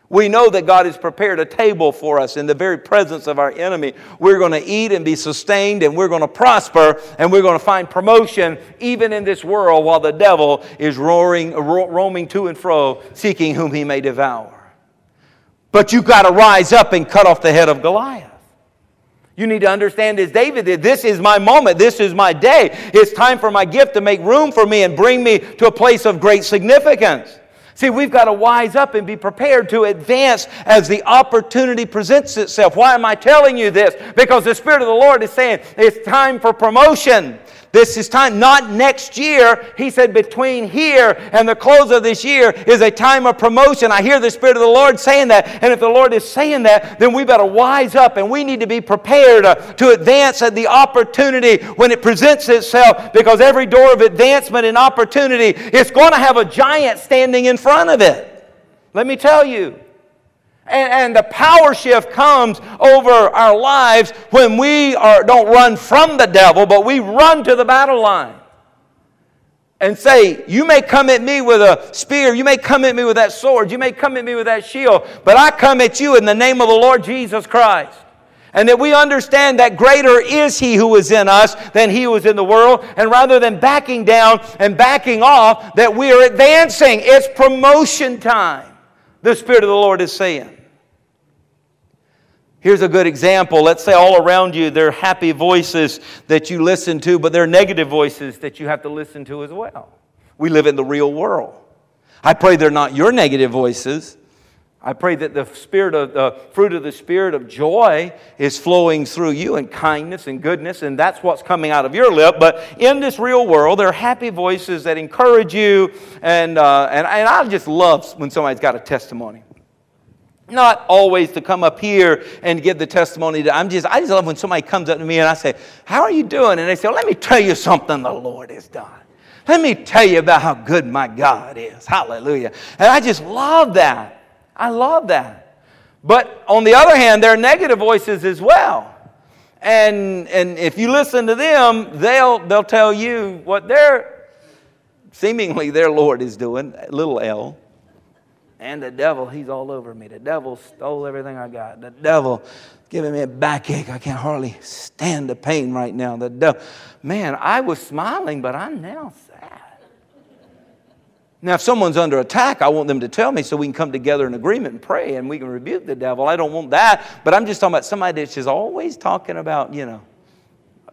We know that God has prepared a table for us in the very presence of our enemy. We're going to eat and be sustained, and we're going to prosper, and we're going to find promotion even in this world while the devil is roaring, ro- roaming to and fro, seeking whom he may devour. But you've got to rise up and cut off the head of Goliath. You need to understand, as David did, this is my moment. This is my day. It's time for my gift to make room for me and bring me to a place of great significance. See, we've got to wise up and be prepared to advance as the opportunity presents itself. Why am I telling you this? Because the Spirit of the Lord is saying it's time for promotion. This is time, not next year. He said, between here and the close of this year is a time of promotion. I hear the Spirit of the Lord saying that. And if the Lord is saying that, then we better wise up and we need to be prepared uh, to advance at the opportunity when it presents itself because every door of advancement and opportunity is going to have a giant standing in front of it. Let me tell you. And, and, the power shift comes over our lives when we are, don't run from the devil, but we run to the battle line and say, You may come at me with a spear, you may come at me with that sword, you may come at me with that shield, but I come at you in the name of the Lord Jesus Christ. And that we understand that greater is He who is in us than He who is in the world. And rather than backing down and backing off, that we are advancing. It's promotion time, the Spirit of the Lord is saying. Here's a good example. Let's say all around you there are happy voices that you listen to, but there are negative voices that you have to listen to as well. We live in the real world. I pray they're not your negative voices. I pray that the spirit of the fruit of the spirit of joy is flowing through you and kindness and goodness, and that's what's coming out of your lip. But in this real world, there are happy voices that encourage you, and uh, and, and I just love when somebody's got a testimony not always to come up here and give the testimony to, i'm just i just love when somebody comes up to me and i say how are you doing? And they say well, let me tell you something the lord has done. Let me tell you about how good my god is. Hallelujah. And i just love that. I love that. But on the other hand there are negative voices as well. And and if you listen to them they'll they'll tell you what their seemingly their lord is doing little l and the devil, he's all over me. The devil stole everything I got. The devil giving me a backache. I can't hardly stand the pain right now. The devil. Man, I was smiling, but I'm now sad. Now, if someone's under attack, I want them to tell me so we can come together in agreement and pray and we can rebuke the devil. I don't want that, but I'm just talking about somebody that's just always talking about, you know,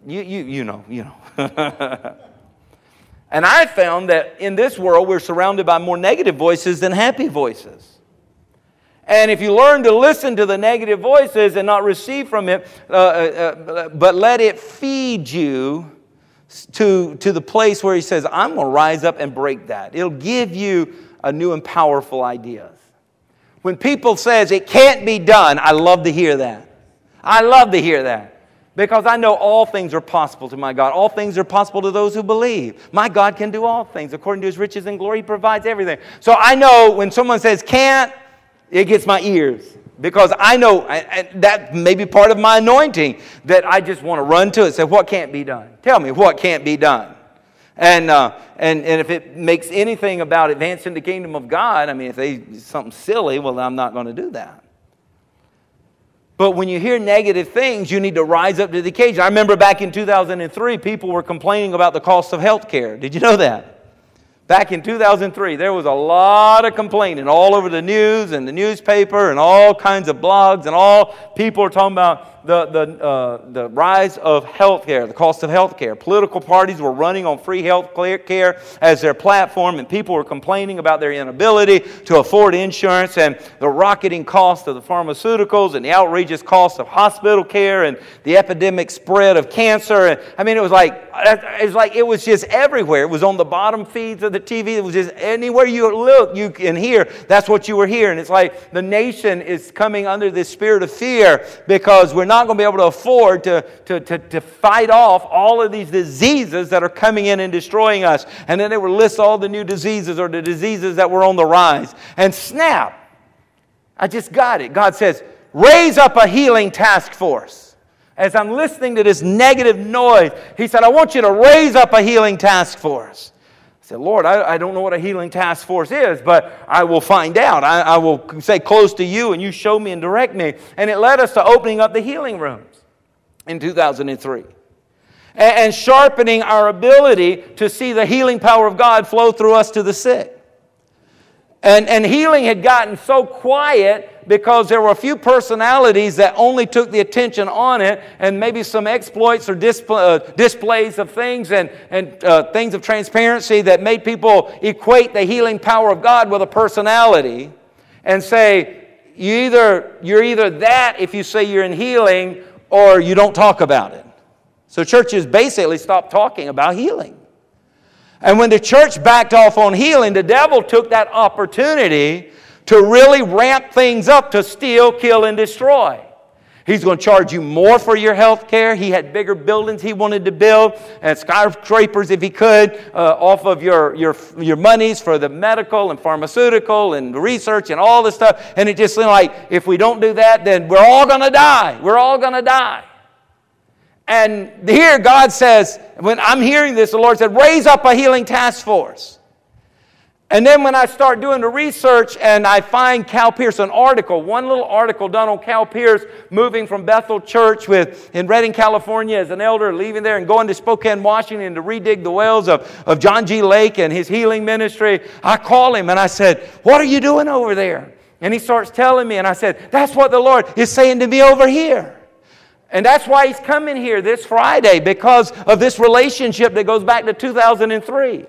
you, you, you know, you know. And I found that in this world, we're surrounded by more negative voices than happy voices. And if you learn to listen to the negative voices and not receive from it, uh, uh, uh, but let it feed you to, to the place where he says, I'm going to rise up and break that. It'll give you a new and powerful ideas. When people says it can't be done, I love to hear that. I love to hear that. Because I know all things are possible to my God. All things are possible to those who believe. My God can do all things. According to his riches and glory, he provides everything. So I know when someone says can't, it gets my ears. Because I know that may be part of my anointing that I just want to run to it and say, What can't be done? Tell me what can't be done. And, uh, and, and if it makes anything about advancing the kingdom of God, I mean, if they something silly, well, I'm not going to do that. But when you hear negative things, you need to rise up to the occasion. I remember back in 2003, people were complaining about the cost of health care. Did you know that? Back in 2003, there was a lot of complaining all over the news and the newspaper and all kinds of blogs, and all people are talking about the, the, uh, the rise of health care, the cost of health care. Political parties were running on free health care as their platform, and people were complaining about their inability to afford insurance and the rocketing cost of the pharmaceuticals and the outrageous cost of hospital care and the epidemic spread of cancer. And, I mean, it was like it was like it was just everywhere. It was on the bottom feeds of the TV. It was just anywhere you look, you can hear. That's what you were hearing. It's like the nation is coming under this spirit of fear because we're not not going to be able to afford to, to, to, to fight off all of these diseases that are coming in and destroying us. And then they would list all the new diseases or the diseases that were on the rise. And snap, I just got it. God says, raise up a healing task force. As I'm listening to this negative noise, He said, I want you to raise up a healing task force. Said, Lord, I, I don't know what a healing task force is, but I will find out. I, I will say close to you and you show me and direct me. And it led us to opening up the healing rooms in 2003 and, and sharpening our ability to see the healing power of God flow through us to the sick. And, and healing had gotten so quiet because there were a few personalities that only took the attention on it, and maybe some exploits or uh, displays of things and, and uh, things of transparency that made people equate the healing power of God with a personality and say, you either, you're either that if you say you're in healing, or you don't talk about it. So churches basically stopped talking about healing. And when the church backed off on healing, the devil took that opportunity to really ramp things up to steal, kill, and destroy. He's going to charge you more for your health care. He had bigger buildings he wanted to build and skyscrapers if he could uh, off of your, your, your monies for the medical and pharmaceutical and research and all this stuff. And it just seemed like if we don't do that, then we're all going to die. We're all going to die. And here God says, when I'm hearing this, the Lord said, raise up a healing task force. And then when I start doing the research and I find Cal Pierce, an article, one little article done on Cal Pierce moving from Bethel Church with, in Redding, California as an elder, leaving there and going to Spokane, Washington to redig the wells of, of John G. Lake and his healing ministry. I call him and I said, What are you doing over there? And he starts telling me, and I said, That's what the Lord is saying to me over here. And that's why he's coming here this Friday because of this relationship that goes back to 2003.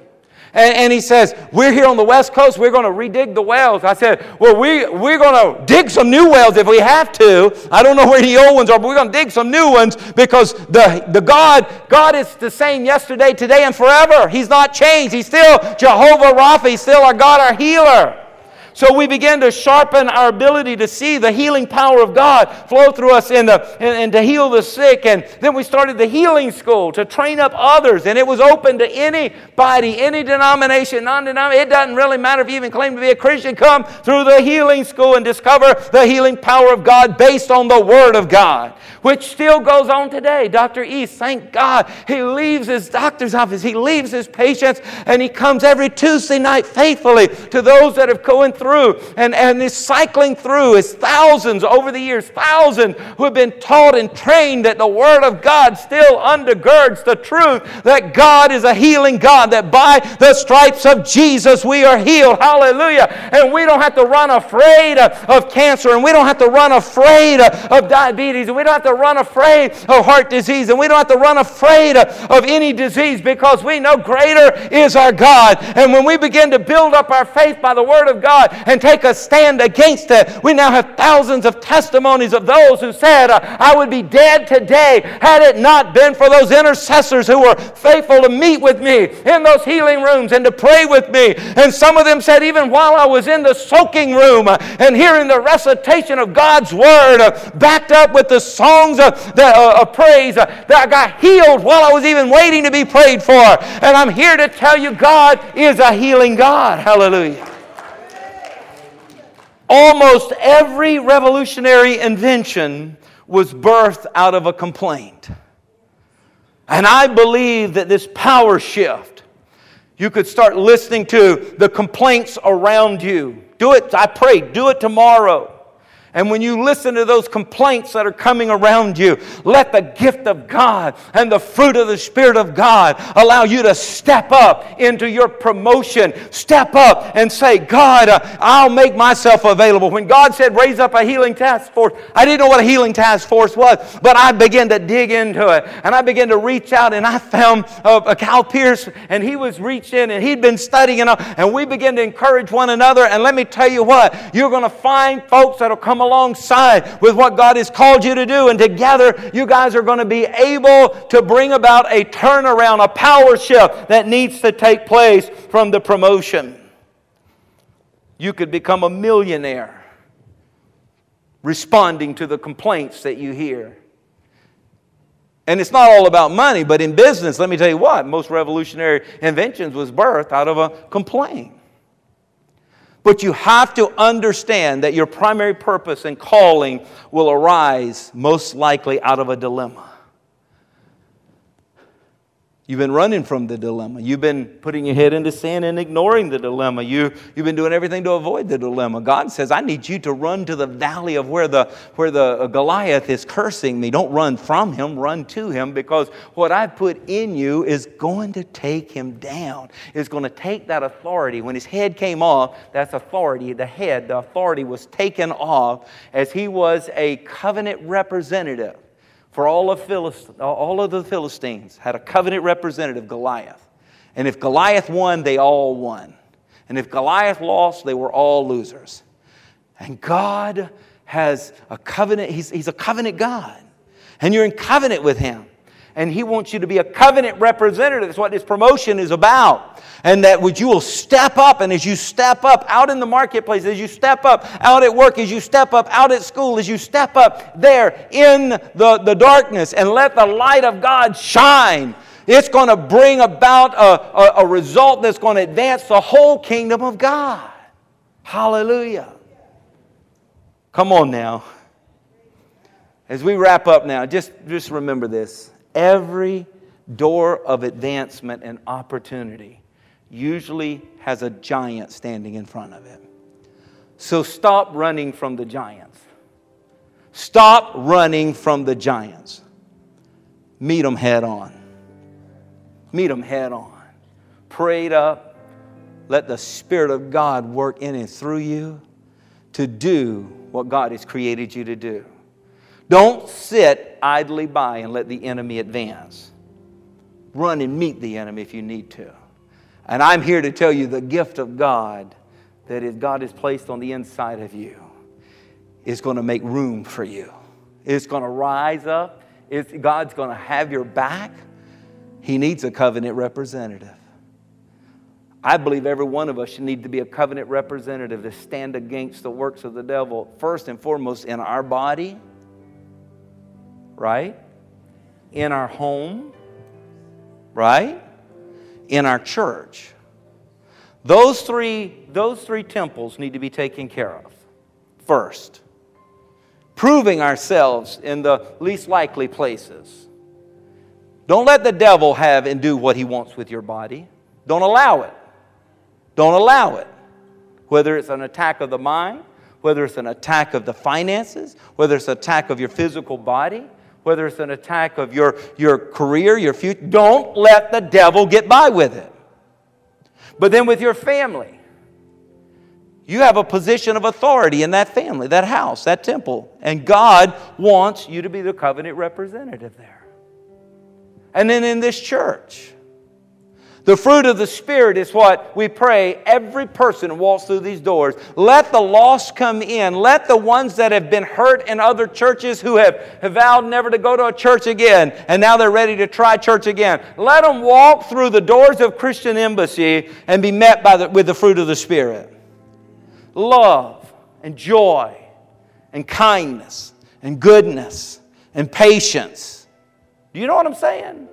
And, and, he says, We're here on the West Coast, we're going to redig the wells. I said, Well, we, we're going to dig some new wells if we have to. I don't know where the old ones are, but we're going to dig some new ones because the, the God, God is the same yesterday, today, and forever. He's not changed. He's still Jehovah Rapha, He's still our God, our healer. So we begin to sharpen our ability to see the healing power of God flow through us in the, and, and to heal the sick. And then we started the healing school to train up others. And it was open to anybody, any denomination, non denomination. It doesn't really matter if you even claim to be a Christian. Come through the healing school and discover the healing power of God based on the Word of God, which still goes on today. Dr. East, thank God, he leaves his doctor's office, he leaves his patients, and he comes every Tuesday night faithfully to those that have going through through and, and is cycling through is thousands over the years, thousands who have been taught and trained that the Word of God still undergirds the truth that God is a healing God, that by the stripes of Jesus we are healed. Hallelujah. And we don't have to run afraid of cancer, and we don't have to run afraid of diabetes, and we don't have to run afraid of heart disease, and we don't have to run afraid of any disease because we know greater is our God. And when we begin to build up our faith by the Word of God, and take a stand against it. We now have thousands of testimonies of those who said, I would be dead today had it not been for those intercessors who were faithful to meet with me in those healing rooms and to pray with me. And some of them said, even while I was in the soaking room and hearing the recitation of God's word, backed up with the songs of, the, uh, of praise, that I got healed while I was even waiting to be prayed for. And I'm here to tell you, God is a healing God. Hallelujah. Almost every revolutionary invention was birthed out of a complaint. And I believe that this power shift, you could start listening to the complaints around you. Do it, I pray, do it tomorrow. And when you listen to those complaints that are coming around you, let the gift of God and the fruit of the Spirit of God allow you to step up into your promotion. Step up and say, God, uh, I'll make myself available. When God said, raise up a healing task force, I didn't know what a healing task force was, but I began to dig into it. And I began to reach out, and I found uh, a Cal Pierce, and he was reached in, and he'd been studying, and, and we began to encourage one another. And let me tell you what, you're going to find folks that'll come alongside with what God has called you to do. And together, you guys are going to be able to bring about a turnaround, a power shift that needs to take place from the promotion. You could become a millionaire responding to the complaints that you hear. And it's not all about money, but in business, let me tell you what, most revolutionary inventions was birthed out of a complaint. But you have to understand that your primary purpose and calling will arise most likely out of a dilemma. You've been running from the dilemma. You've been putting your head into sin and ignoring the dilemma. You, you've been doing everything to avoid the dilemma. God says, I need you to run to the valley of where the, where the uh, Goliath is cursing me. Don't run from him, run to him because what I put in you is going to take him down. It's going to take that authority. When his head came off, that's authority. The head, the authority was taken off as he was a covenant representative for all of, Philist- all of the Philistines had a covenant representative, Goliath. And if Goliath won, they all won. And if Goliath lost, they were all losers. And God has a covenant, he's, he's a covenant God. And you're in covenant with him and He wants you to be a covenant representative. That's what this promotion is about. And that would you will step up, and as you step up out in the marketplace, as you step up out at work, as you step up out at school, as you step up there in the, the darkness, and let the light of God shine. It's going to bring about a, a, a result that's going to advance the whole kingdom of God. Hallelujah. Come on now. As we wrap up now, just, just remember this. Every door of advancement and opportunity usually has a giant standing in front of it. So stop running from the giants. Stop running from the giants. Meet them head on. Meet them head on. Prayed up. Let the Spirit of God work in and through you to do what God has created you to do. Don't sit idly by and let the enemy advance. Run and meet the enemy if you need to. And I'm here to tell you the gift of God that is God has placed on the inside of you is going to make room for you. It's going to rise up. It's, God's going to have your back. He needs a covenant representative. I believe every one of us should need to be a covenant representative to stand against the works of the devil, first and foremost in our body right? In our home, right? In our church. Those three, those three temples need to be taken care of first. Proving ourselves in the least likely places. Don't let the devil have and do what he wants with your body. Don't allow it. Don't allow it. Whether it's an attack of the mind, whether it's an attack of the finances, whether it's an attack of your physical body, whether it's an attack of your, your career, your future, don't let the devil get by with it. But then with your family, you have a position of authority in that family, that house, that temple. And God wants you to be the covenant representative there. And then in this church, the fruit of the Spirit is what we pray every person walks through these doors. Let the lost come in. Let the ones that have been hurt in other churches who have, have vowed never to go to a church again and now they're ready to try church again. Let them walk through the doors of Christian Embassy and be met by the, with the fruit of the Spirit love and joy and kindness and goodness and patience. Do you know what I'm saying?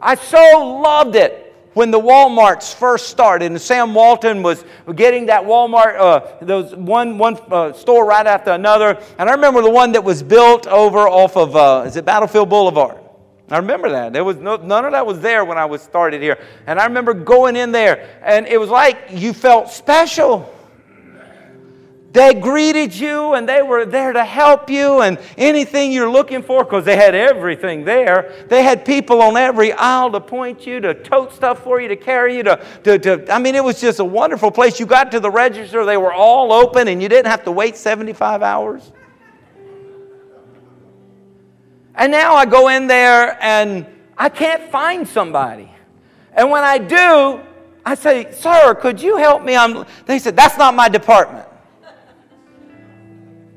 I so loved it when the Walmarts first started, and Sam Walton was getting that Walmart, uh, those one, one uh, store right after another. And I remember the one that was built over off of, uh, is it Battlefield Boulevard? I remember that. There was no, none of that was there when I was started here. And I remember going in there, and it was like you felt special. They greeted you and they were there to help you and anything you're looking for because they had everything there. They had people on every aisle to point you, to tote stuff for you, to carry you, to, to, to I mean, it was just a wonderful place. You got to the register, they were all open and you didn't have to wait 75 hours. And now I go in there and I can't find somebody. And when I do, I say, Sir, could you help me? I'm, they said, That's not my department.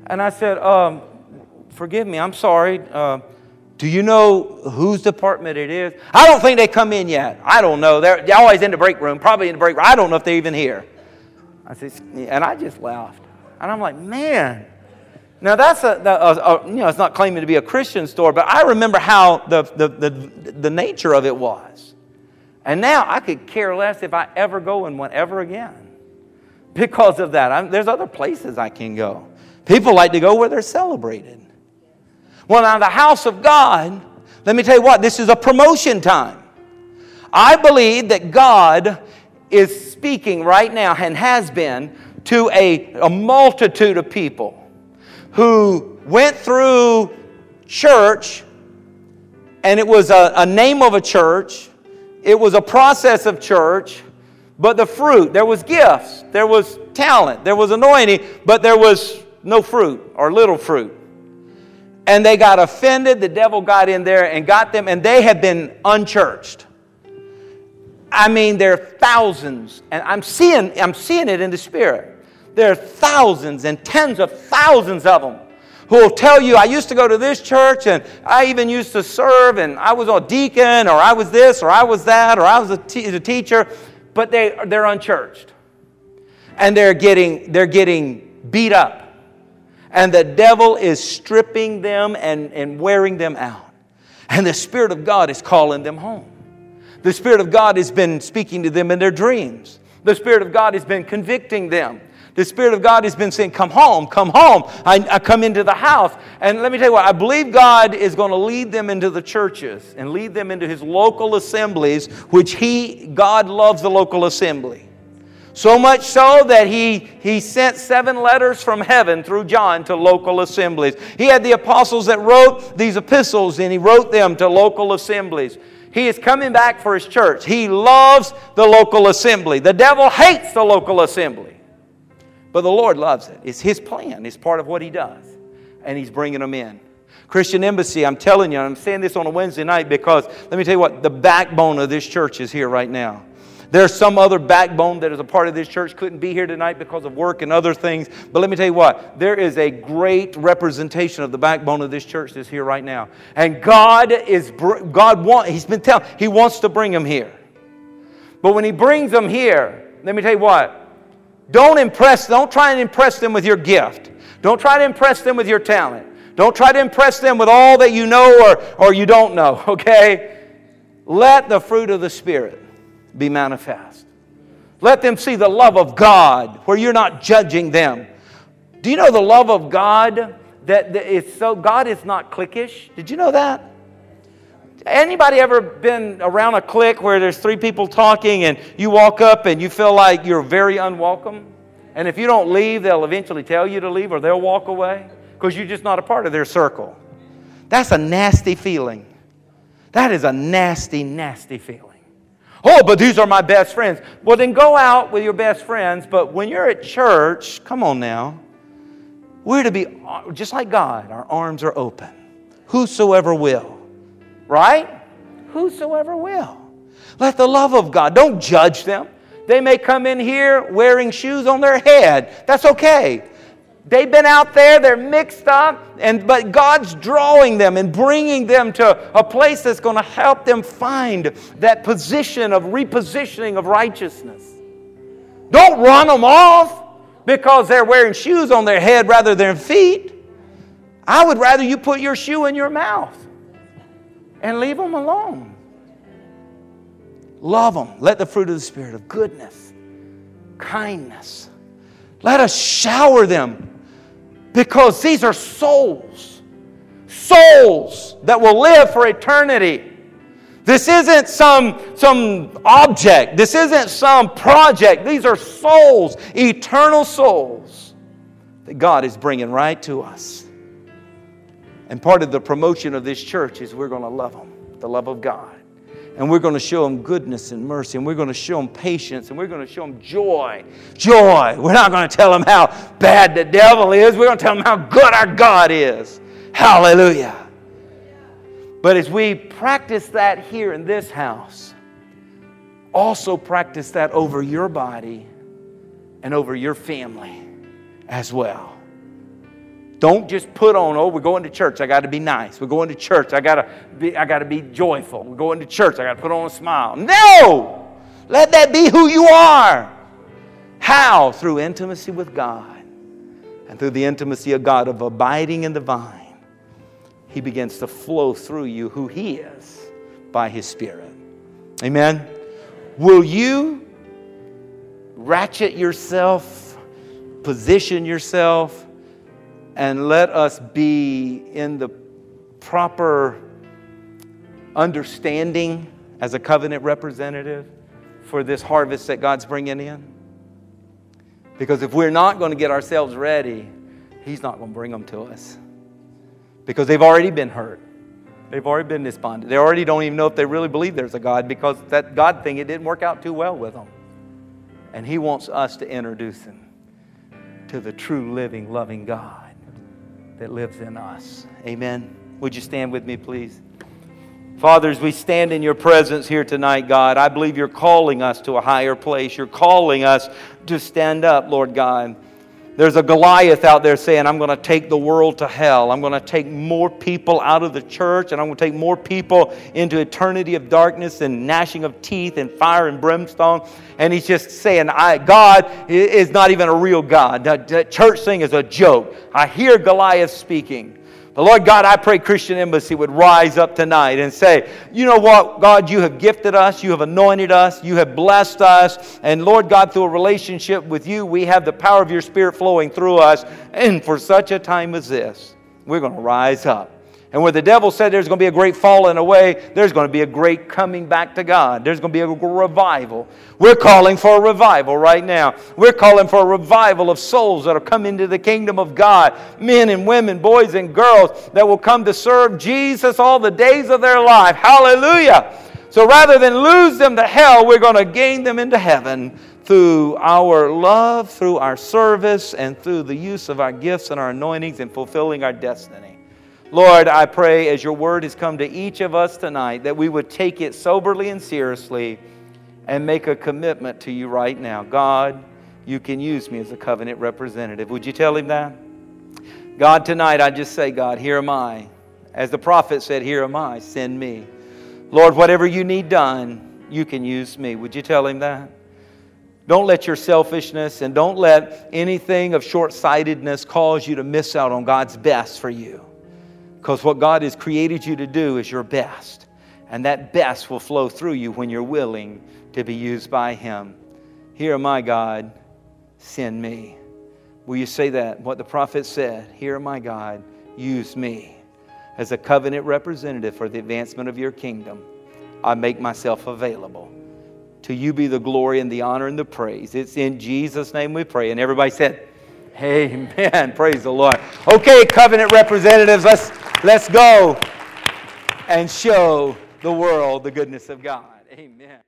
And I said, um, Forgive me, I'm sorry. Uh, do you know whose department it is? I don't think they come in yet. I don't know. They're, they're always in the break room, probably in the break room. I don't know if they're even here. I said, and I just laughed. And I'm like, man, Now that's a, a, a, you know it's not claiming to be a Christian store, but I remember how the, the, the, the nature of it was. And now I could care less if I ever go in one ever again because of that. I'm, there's other places I can go. People like to go where they're celebrated. Well, now the house of God, let me tell you what, this is a promotion time. I believe that God is speaking right now and has been to a, a multitude of people who went through church, and it was a, a name of a church, it was a process of church, but the fruit, there was gifts, there was talent, there was anointing, but there was no fruit or little fruit. And they got offended, the devil got in there and got them, and they have been unchurched. I mean, there are thousands, and I'm seeing, I'm seeing it in the spirit. There are thousands and tens of thousands of them who will tell you, I used to go to this church and I even used to serve and I was a deacon or I was this or I was that or I was a, a teacher, but they, they're unchurched. And they're getting, they're getting beat up. And the devil is stripping them and, and wearing them out. And the Spirit of God is calling them home. The Spirit of God has been speaking to them in their dreams. The Spirit of God has been convicting them. The Spirit of God has been saying, Come home, come home. I, I, come into the house. And let me tell you what, I believe God is going to lead them into the churches and lead them into His local assemblies, which He, God loves the local assembly. So much so that he, he sent seven letters from heaven through John to local assemblies. He had the apostles that wrote these epistles and he wrote them to local assemblies. He is coming back for his church. He loves the local assembly. The devil hates the local assembly. But the Lord loves it. It's His plan, it's part of what He does. And He's bringing them in. Christian Embassy, I'm telling you, I'm saying this on a Wednesday night because let me tell you what, the backbone of this church is here right now. There's some other backbone that is a part of this church couldn't be here tonight because of work and other things. But let me tell you what, there is a great representation of the backbone of this church that's here right now. And God is God want He's been telling He wants to bring them here. But when He brings them here, let me tell you what, don't impress, don't try and impress them with your gift. Don't try to impress them with your talent. Don't try to impress them with all that you know or, or you don't know, okay? Let the fruit of the Spirit be manifest. Let them see the love of God where you're not judging them. Do you know the love of God that, is so God is not cliquish? Did you know that? Anybody ever been around a clique where there's three people talking and you walk up and you feel like you're very unwelcome? And if you don't leave, they'll eventually tell you to leave or they'll walk away because you're just not a part of their circle. That's a nasty feeling. That is a nasty, nasty feeling. Oh, but these are my best friends. Well, then go out with your best friends. But when you're at church, come on now, we're to be just like God. Our arms are open. Whosoever will right? Whosoever will. Let the love of God, don't judge them. They may come in here wearing shoes on their head. That's okay. They've been out there, they're mixed up, and, but God's drawing them and bringing them to a place that's going to help them find that position of repositioning of righteousness. Don't run them off because they're wearing shoes on their head rather than feet. I would rather you put your shoe in your mouth and leave them alone. Love them. Let the fruit of the Spirit of goodness, kindness, let us shower them because these are souls. Souls that will live for eternity. This isn't some, some object. This isn't some project. These are souls, eternal souls that God is bringing right to us. And part of the promotion of this church is we're going to love them, the love of God. And we're going to show them goodness and mercy. And we're going to show them patience. And we're going to show them joy. Joy. We're not going to tell them how bad the devil is. We're going to tell them how good our God is. Hallelujah. But as we practice that here in this house, also practice that over your body and over your family as well. Don't just put on, oh, we're going to church. I got to be nice. We're going to church. I got to be, I got to be joyful. We're going to church. I got to put on a smile. No! Let that be who you are. How? Through intimacy with God And through the intimacy of God, of abiding in the vine, He begins to flow through you who He is by His Spirit. Amen. Will you ratchet yourself, position yourself, and let us be in the proper understanding as a covenant representative for this harvest that God's bringing in? Because if we're not going to get ourselves ready, He's not going to bring them to us. Because they've already been hurt. They've already been despondent. They already don't even know if they really believe there's a God because that God thing, it didn't work out too well with them. And He wants us to introduce them to the true, living, loving God that lives in us. Amen. Would you stand with me, please? Fathers, we stand in your presence here tonight, God. I believe you're calling us to a higher place. You're calling us to stand up, Lord God. There's a Goliath out there saying, I'm going to take the world to hell. I'm going to take more people out of the church, and I'm going to take more people into eternity of darkness and gnashing of teeth and fire and brimstone. And he's just saying, I, God is not even a real God. That church thing is a joke. I hear Goliath speaking. But Lord God, I pray Christian Embassy would rise up tonight and say, you know what, God, you have gifted us, you have anointed us, you have blessed us, and Lord God, through a relationship with you, we have the power of your Spirit flowing through us. And for such a time as this, we're going to rise up and where the devil said there's going to be a great falling away, there's going to be a great coming back to God. There's going to be a revival. We're calling for a revival right now. We're calling for a revival of souls that will come into the kingdom of God. Men and women, boys and girls that will come to serve Jesus all the days of their life. Hallelujah. So rather than lose them to hell, we're going to gain them into heaven through our love, through our service, and through the use of our gifts and our anointings and fulfilling our destiny. Lord, I pray as your word has come to each of us tonight that we would take it soberly and seriously and make a commitment to you right now. God, you can use me as a covenant representative. Would you tell him that? God, tonight I just say, God, here am I. As the prophet said, Here am I, send me. Lord, whatever you need done, you can use me. Would you tell him that? Don't let your selfishness and don't let anything of short sightedness cause you to miss out on God's best for you. Because what God has created you to do is your best. And that best will flow through you when you're willing to be used by Him. Here, my God, send me. Will you say that? What the prophet said Here, my God, use me as a covenant representative for the advancement of your kingdom. I make myself available. To you be the glory and the honor and the praise. It's in Jesus' name we pray. And everybody said, Amen. Praise the Lord. Okay, covenant representatives, let's Let's go and show the world the goodness of God. Amen.